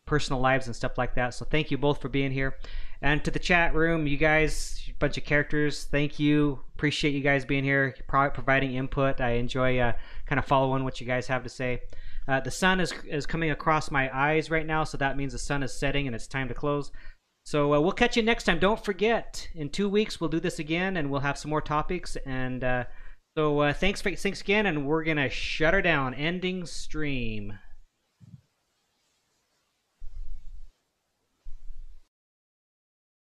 S1: personal lives and stuff like that. So thank you both for being here, and to the chat room, you guys, bunch of characters. Thank you. Appreciate you guys being here, providing input. I enjoy uh, kind of following what you guys have to say. Uh, the sun is is coming across my eyes right now, so that means the sun is setting and it's time to close. So uh, we'll catch you next time. Don't forget, in two weeks we'll do this again, and we'll have some more topics. And uh, so uh, thanks for thanks again, and we're gonna shut her down. Ending stream.